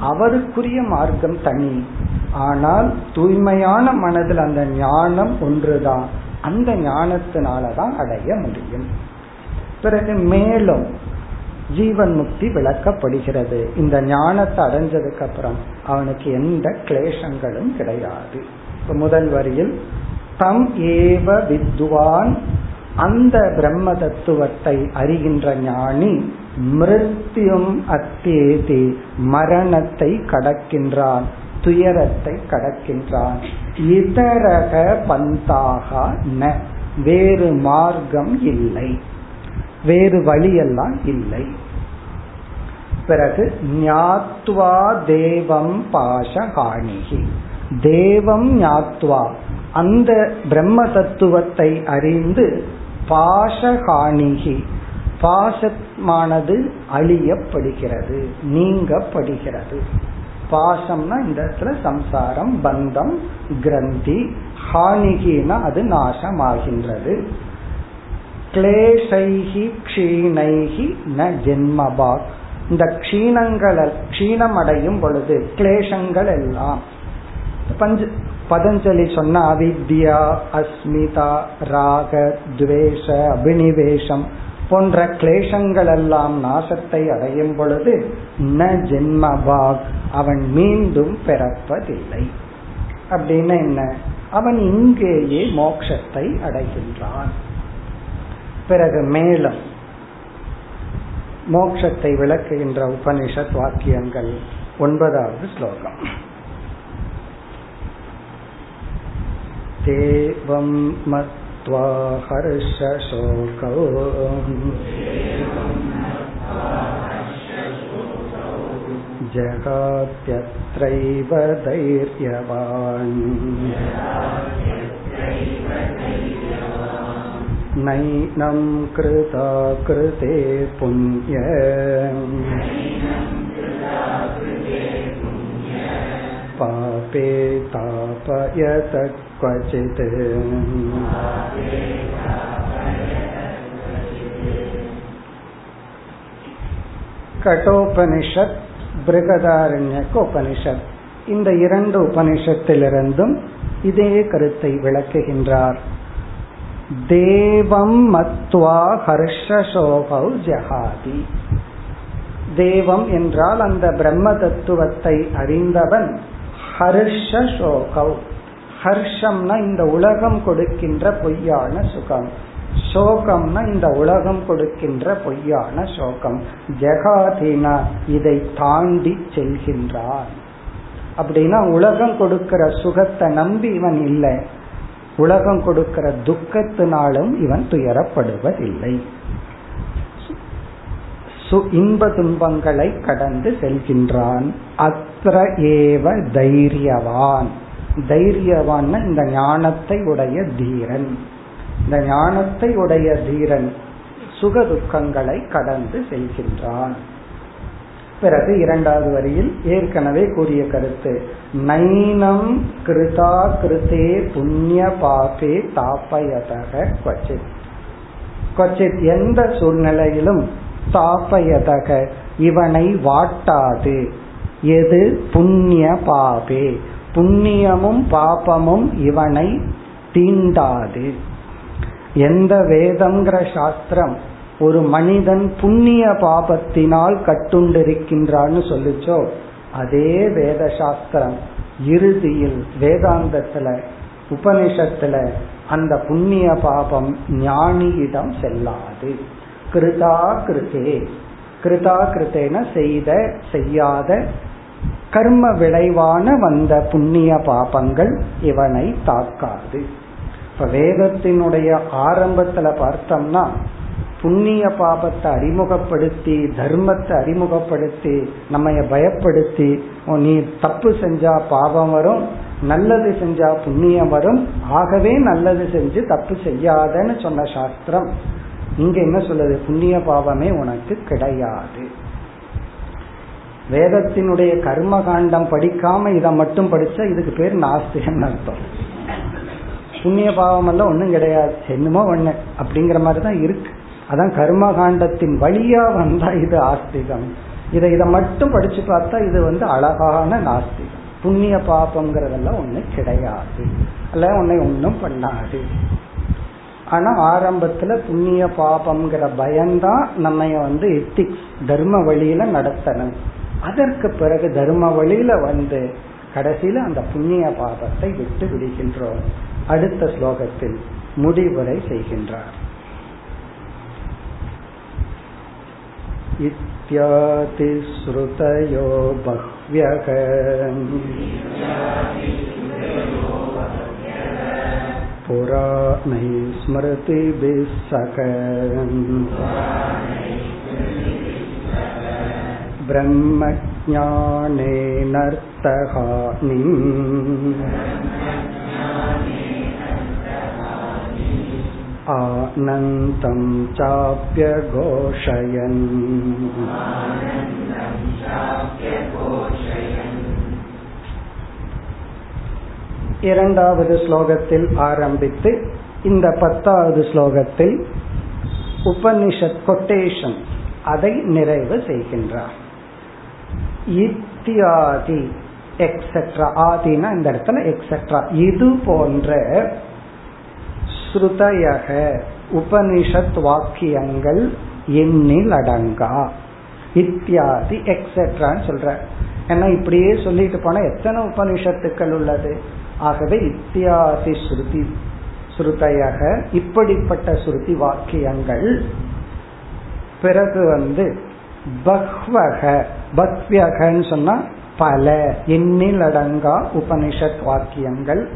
அவருக்குரிய மார்க்கம் தனி. ஆனால் தூய்மையான மனதில் அந்த ஞானம் ஒன்றுதான். அந்த ஞானத்தினாலதான் அடைய முடியும். பிறகு மேலும் ஜீவன் முக்தி விளக்கப்படுகிறது. இந்த ஞானத்தை அடைஞ்சதுக்கு அப்புறம் அவனுக்கு எந்த கிளேசங்களும் கிடையாது. முதல் வரியில் தம் ஏவ வித்வான் அந்த பிரம்ம தத்துவத்தை அறிகின்ற ஞானி மிருத்தியும் அத்தேதி மரணத்தை கடக்கின்றான் துயரத்தை கடக்கின்றான். இதரக பந்தாக ந வேறு மார்க்கம் இல்லை. வேறு வழியெல்லாம் இல்லை. பிறகு ஞாத்வா தேவம் பாஷகாணிகி. தேவம் ஞாத்வா. அந்த பிரம்ம தத்துவத்தை அறிந்து பாஷகாணிகி. பாசமானது அழியப்படுகிறது நீங்கப்படுகிறது. பாசம்னா இந்த இடத்துல சம்சாரம் பந்தம் கிரந்தி ஹானிகினா அது நாசமாகின்றது. கிளேஷைகி க்ஷீணைகி ந ஜென்மபாக். இந்த க்ஷீணங்கள் க்ஷீணம் அடையும் பொழுது கிளேஷங்கள் எல்லாம். பஞ்ச பதஞ்சலி சொன்ன அவித்யா அஸ்மிதா ராக துவேஷ அபினிவேஷம் போன்ற கிளேசங்கள் எல்லாம் நாசத்தை அடையும் பொழுது ந ஜென்மபாக். அவன் மீண்டும் பிறப்பதில்லை. அப்படின்னு என்ன? அவன் இங்கேயே மோட்சத்தை அடைகின்றான். பிறகு மேலும் மோட்சத்தை விளக்குகின்ற உபனிஷத் வாக்கியங்கள் ஒன்பதாவது ஸ்லோகம் தேவம் மத்வா ஹர்ஷசோகோ जगात्यत्रैव धैर्यवान् नैनं कृता कृते पुण्य पापे तापयत क्वचित् கட்டோபனிஷத் பிருகதாரண்யக்க உபனிஷத் இந்த இரண்டு உபனிஷத்திலிருந்தும் இதே கருத்தை விளக்குகின்றார் தேவம் மத்வா ஹர்ஷசோகௌ ஜகாதி தேவம் என்றால் அந்த பிரம்ம தத்துவத்தை அறிந்தவன் ஹர்ஷசோகௌ. ஹர்ஷம்னா இந்த உலகம் கொடுக்கின்ற பொய்யான சுகம். சோகம்னா இந்த உலகம் கொடுக்கின்ற பொய்யான சோகம். ஜெகாதீனா இதை தாண்டி செல்கின்றான். அப்படின்னா உலகம் கொடுக்கிற சுகத்தை நம்பி இவன் இல்லை. உலகம் கொடுக்கிற துக்கத்தினாலும் இவன் துயரப்படுவதில்லை. இன்ப துன்பங்களை கடந்து செல்கின்றான். அത്ര ஏவ தைரியவான். தைரியவான் இந்த ஞானத்தை உடைய தீரன். இந்த ஞானத்தை உடைய தீரன் சுக துக்கங்களை கடந்து செல்கின்றான். பிறகு இரண்டாவது வரியில் ஏற்கனவே கூறிய கருத்து நைனம் கிருதா கிருதே புண்ணிய பாபே தாப்பயதக கொச்சித் கொச்சித் எந்த சூழ்நிலையிலும் தாப்பயதக இவனை வாட்டாது. எது? புண்ணிய பாபே. புண்ணியமும் பாபமும் இவனை தீண்டாது. எந்த வேதம்ங்கிற சாஸ்திரம் ஒரு மனிதன் புண்ணிய பாபத்தினால் கட்டுண்டிருக்கின்றான்னு சொல்லிச்சோ அதே வேத சாஸ்திரம் இறுதியில் வேதாந்தத்துல உபனிஷத்துல அந்த புண்ணிய பாபம் ஞானியிடம் செல்லாது. கிருதா கிருதே. கிருதா கிருத்தேன செய்த செய்யாத கர்ம விளைவான வந்த புண்ணிய பாபங்கள் இவனை தாக்காது. இப்ப வேதத்தினுடைய ஆரம்பத்துல பார்த்தோம்னா புண்ணிய பாபத்தை அறிமுகப்படுத்தி தர்மத்தை அறிமுகப்படுத்தி நம்ம பயப்படுத்தி நீ தப்பு செஞ்சா பாவம் வரும் நல்லது செஞ்சா புண்ணியம் வரும் ஆகவே நல்லது செஞ்சு தப்பு செய்யாதன்னு சொன்ன சாஸ்திரம். இங்க என்ன சொல்லுது? புண்ணிய பாவமே உனக்கு கிடையாது. வேதத்தினுடைய கர்ம காண்டம் படிக்காம இதை மட்டும் படிச்சா இதுக்கு பேர் நாஸ்திகன் அர்த்தம். புண்ணிய பாவம் எல்லாம் ஒன்றும் கிடையாது. என்னமோ ஒண்ணு. அப்படிங்கிற மாதிரி தான் இருக்கு. அதான் கர்ம காண்டத்தின் வழியா வந்தா இது ஆஸ்திகம். இதை இதை மட்டும் படிச்சு பார்த்தா இது வந்து அழகான நாஸ்திகம். புண்ணிய பாபம்ங்கிறதெல்லாம் ஒண்ணு கிடையாது. அல்ல உன்னை ஒன்றும் பண்ணாது. ஆனா ஆரம்பத்துல புண்ணிய பாபம்ங்கிற பயம்தான் நம்ம வந்து எத்திக்ஸ் தர்ம வழியில நடத்தணும். அதற்கு பிறகு தர்ம வழியில வந்து கடைசியில அந்த புண்ணிய பாபத்தை விட்டு விடுகின்றோம். அடுத்த ஸ்லோகத்தில் முடிவுரை செய்கின்றார். इत्यातिश्रुतयो बह्व्यः पुराणैः स्मृतिभिः सक ब्रह्मज्ञानेनर्तहानिम् आनन्तं चाप्यघोषयन् இரண்டாவது ஸ்லோகத்தில் ஆரம்பித்து இந்த பத்தாவது ஸ்லோகத்தில் உபனிஷத் கொட்டேஷன் அதை நிறைவு செய்கின்றார் இத்தியாதி எக்ஸெட்ரா ஆதினா இந்த இடத்துல எக்ஸெட்ரா இது போன்ற ஸ்ருதயக உபனிஷத் வாக்கியங்கள் எண்ணில் அடங்கா. இத்தியாதி எக்ஸெட்ரான்னு சொல்ற. ஏன்னா இப்படியே சொல்லிட்டு போனா எத்தனை உபனிஷத்துக்கள் உள்ளது? ஆகவே இத்தியாதி ஸ்ருதி. ஸ்ருதயக இப்படிப்பட்ட ஸ்ருதி வாக்கியங்கள். பிறகு வந்து பக்வக பக்வியகன்னு சொன்னா பல எண்ணில் அடங்கா உபனிஷத் வாக்கியங்கள்.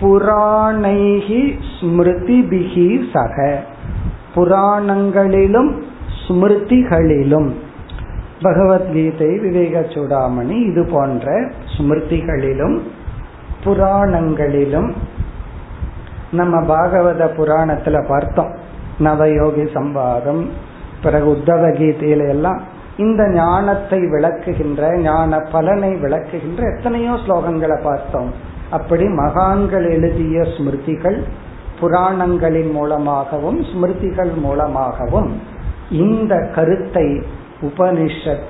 புராணைகி ஸ்மிருதிபிகி சக. புராணங்களிலும் ஸ்மிருதிகளிலும். பகவத்கீதை விவேக சூடாமணி இது போன்ற ஸ்மிருதிகளிலும் புராணங்களிலும் நம்ம பாகவத புராணத்துல பார்த்தோம். நவயோகி சம்பாதம் பிறகு உத்தவ கீதையில எல்லாம் இந்த ஞானத்தை விளக்குகின்ற ஞான பலனை விளக்குகின்ற எத்தனையோ ஸ்லோகங்களை பார்த்தோம். அப்படி மகான்கள் எழுதிய ஸ்மிருதிகள் புராணங்களின் மூலமாகவும் ஸ்மிருதிகள் மூலமாகவும் இந்த கருத்தை உபனிஷத்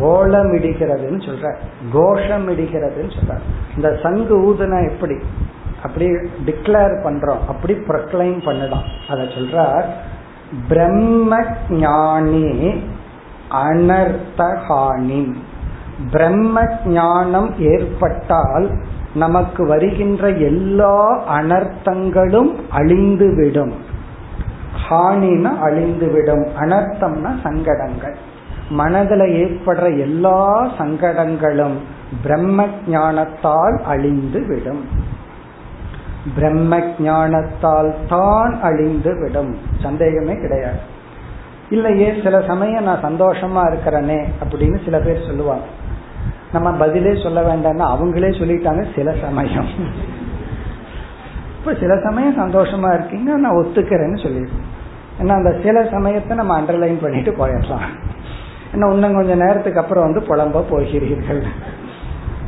ஓலமிடுகிறதுன்னு சொல்ற கோஷமிடுகிறதுன்னு சொல்ற இந்த சங்கு ஊதுனா எப்படி? அப்படி டிக்ளேர் பண்றோம். அப்படி ப்ரொக்ளைம் பண்ணலாம். அத சொல்றார் பிரம்ம ஞானி அனர்த்தகாணி பிரம்ம ஞானம் ஏற்பட்டால் நமக்கு வருகின்ற எல்லா அனர்த்தங்களும் அழிந்துவிடும். ஹானினா அழிந்துவிடும். அனர்த்தம்னா சங்கடங்கள். மனதில் ஏற்படுற எல்லா சங்கடங்களும் பிரம்ம ஞானத்தால் அழிந்து விடும் பிரம்ம ஞானத்தால் தான் அழிந்து விடும் சந்தேகமே கிடையாது. இல்லையே சில சமயம் நான் சந்தோஷமா இருக்கிறேனே அப்படின்னு சில பேர் சொல்லுவாங்க. நம்ம பதிலே சொல்ல வேண்டாம்னா அவங்களே சொல்லிட்டாங்க சில சமயம். இப்ப சில சமயம் சந்தோஷமா இருக்கீங்க நான் ஒத்துக்கிறேன்னு சொல்லிடுறேன் ஏன்னா அந்த சில சமயத்தை நம்ம அண்டர்லைன் பண்ணிட்டு போயிடலாம். ஏன்னா இன்னும் கொஞ்சம் நேரத்துக்கு அப்புறம் வந்து புலம்ப போகிறீர்கள்.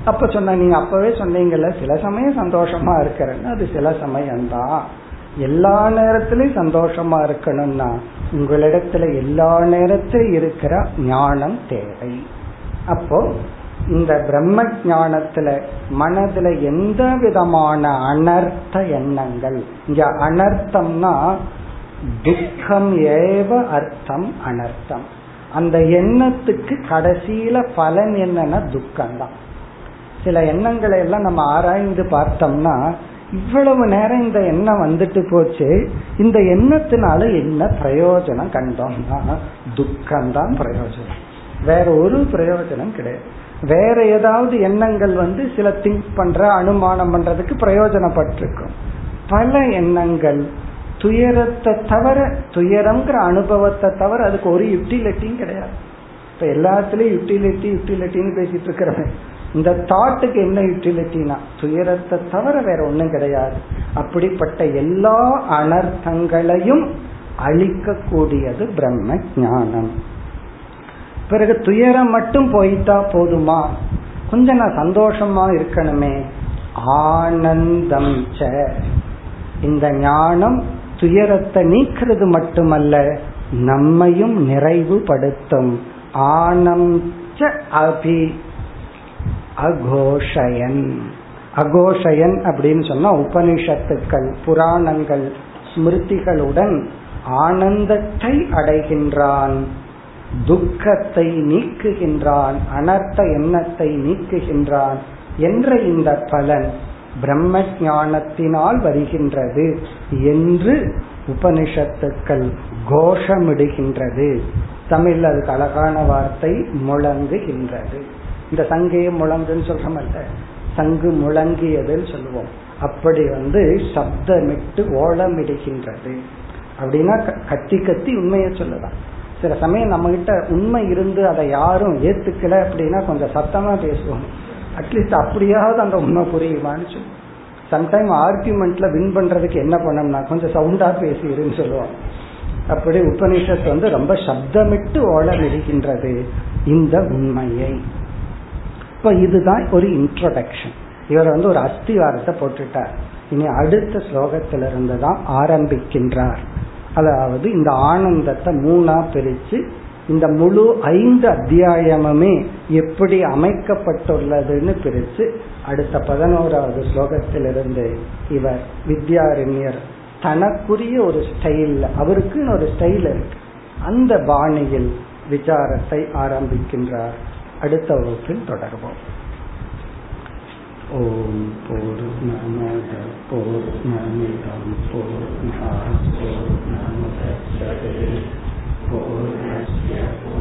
அப்ப சொன்ன நீங்க அப்பவே சொன்னீங்கல்ல சில சமயம் சந்தோஷமா இருக்கிறேன்னு அது சில சமயம்தான். எல்லா நேரத்திலையும் சந்தோஷமா இருக்கணும்னா உங்களிடத்துல எல்லா நேரத்திலும் இருக்கிற ஞானம் தேவை. அப்போ இந்த பிரம்ம ஜானத்துல மனதுல எந்த விதமான அனர்த்த எண்ணங்கள்? இங்க அனர்த்தம்னா துக்கம் ஏவ அர்த்தம் அனர்த்தம். அந்த எண்ணத்துக்கு கடைசியில பலன் என்னன்னா துக்கம் தான் சில எண்ணங்களை எல்லாம் நம்ம ஆராய்ந்து பார்த்தோம்னா இவ்வளவு நேரம் இந்த எண்ணம் வந்துட்டு போச்சு இந்த எண்ணத்தினால என்ன பிரயோஜனம் கண்டோம்னா துக்கம்தான் பிரயோஜனம். வேற ஒரு பிரயோஜனம் கிடையாது. வேற ஏதாவது எண்ணங்கள் வந்து சில திங்க் பண்ற அனுமானம் பண்றதுக்கு பிரயோஜனப்பட்டிருக்கும். பல எண்ணங்கள் துயரத்தை தவிர துயரம்ங்கிற அனுபவத்தை தவிர அதுக்கு ஒரு யுட்டிலிட்டியும் கிடையாது. இப்ப எல்லாத்துலயும் யுட்டிலிட்டி யுட்டிலிட்டின்னு பேசிட்டு இருக்கிறவன். இந்த தாட்டுக்கு என்ன யூட்டிலிட்டினா துயரத்தை தவிர வேற ஒண்ணும் கிடையாது. அப்படிப்பட்ட எல்லா அனர்த்தங்களையும் அழிக்கக்கூடியது பிரம்ம ஞானம். பிறகு துயரம் மட்டும் போயிட்டா போதுமா? கொஞ்சம் நான் சந்தோஷமா இருக்கணுமே. ஆனந்தம் ச. இந்த ஞானம் துயரத்தை நீக்கிறது மட்டுமல்ல நம்மையும் நிறைவுபடுத்தும். ஆனந்த அபி அகோஷயன். அகோஷயன் அப்படின்னு சொன்னா உபனிஷத்துக்கள் புராணங்கள் ஸ்மிருதிகளுடன் ஆனந்தத்தை அடைகின்றான். துக்கத்தை நீக்குகின்றான் அனர்த்த எண்ணத்தை நீக்குகின்றான் என்ற இந்த பலன் பிரம்ம ஞானத்தினால் வருகின்றது என்று உபனிஷத்துக்கள் கோஷமிடுகின்றது. தமிழ் அதுக்கு அழகான வார்த்தை முழங்குகின்றது. இந்த சங்கையை முழங்குன்னு சொல்றமல்ல சங்கு முழங்கியதுன்னு சொல்லுவோம். அப்படி வந்து சப்தமிட்டு ஓலமிடுகின்றது. அப்படின்னா கத்தி கத்தி உண்மையை சொல்லலாம் சில சமயம் நம்ம கிட்ட உண்மை இருந்து அதை யாரும் ஏத்துக்கல அப்படின்னா கொஞ்சம் சத்தமா பேசுவோம். அட்லீஸ்ட் அப்படியாவது அந்த உண்மை புரியுமான்னு சொல்லுவோம் சம்டைம் ஆர்குமெண்ட்ல வின் பண்றதுக்கு என்ன பண்ணோம்னா கொஞ்சம் சவுண்டா பேசிடுன்னு சொல்லுவோம். அப்படி உபனிஷத் வந்து ரொம்ப சப்தமிட்டு ஓலமிடுகின்றது இந்த உண்மையை. இப்ப இதுதான் ஒரு இன்ட்ரோடக்ஷன் இவர் வந்து ஒரு அஸ்திவாரத்தை போட்டுட்டார். இனி அடுத்த ஸ்லோகத்திலிருந்து தான் ஆரம்பிக்கின்றார். அதாவது இந்த ஆனந்தத்தை மூணா பிரிச்சு இந்த முழு ஐந்து அத்தியாயமுமே எப்படி அமைக்கப்பட்டுள்ளதுன்னு பிரிச்சு அடுத்த பதினோராவது ஸ்லோகத்திலிருந்து இவர் வித்யாரண்யர் தனக்குரிய ஒரு ஸ்டைல் அவருக்குன்னு ஒரு ஸ்டைல் இருக்கு. அந்த பாணியில் விசாரத்தை ஆரம்பிக்கின்றார். அடுத்த வகுப்பில் தொடர்வோம். ஓம் பூர்ணமத பூர்ணமிதம் பூர்ணா பூர்ணமுதச்சதே பூர்ணஸ்ய பூர்ண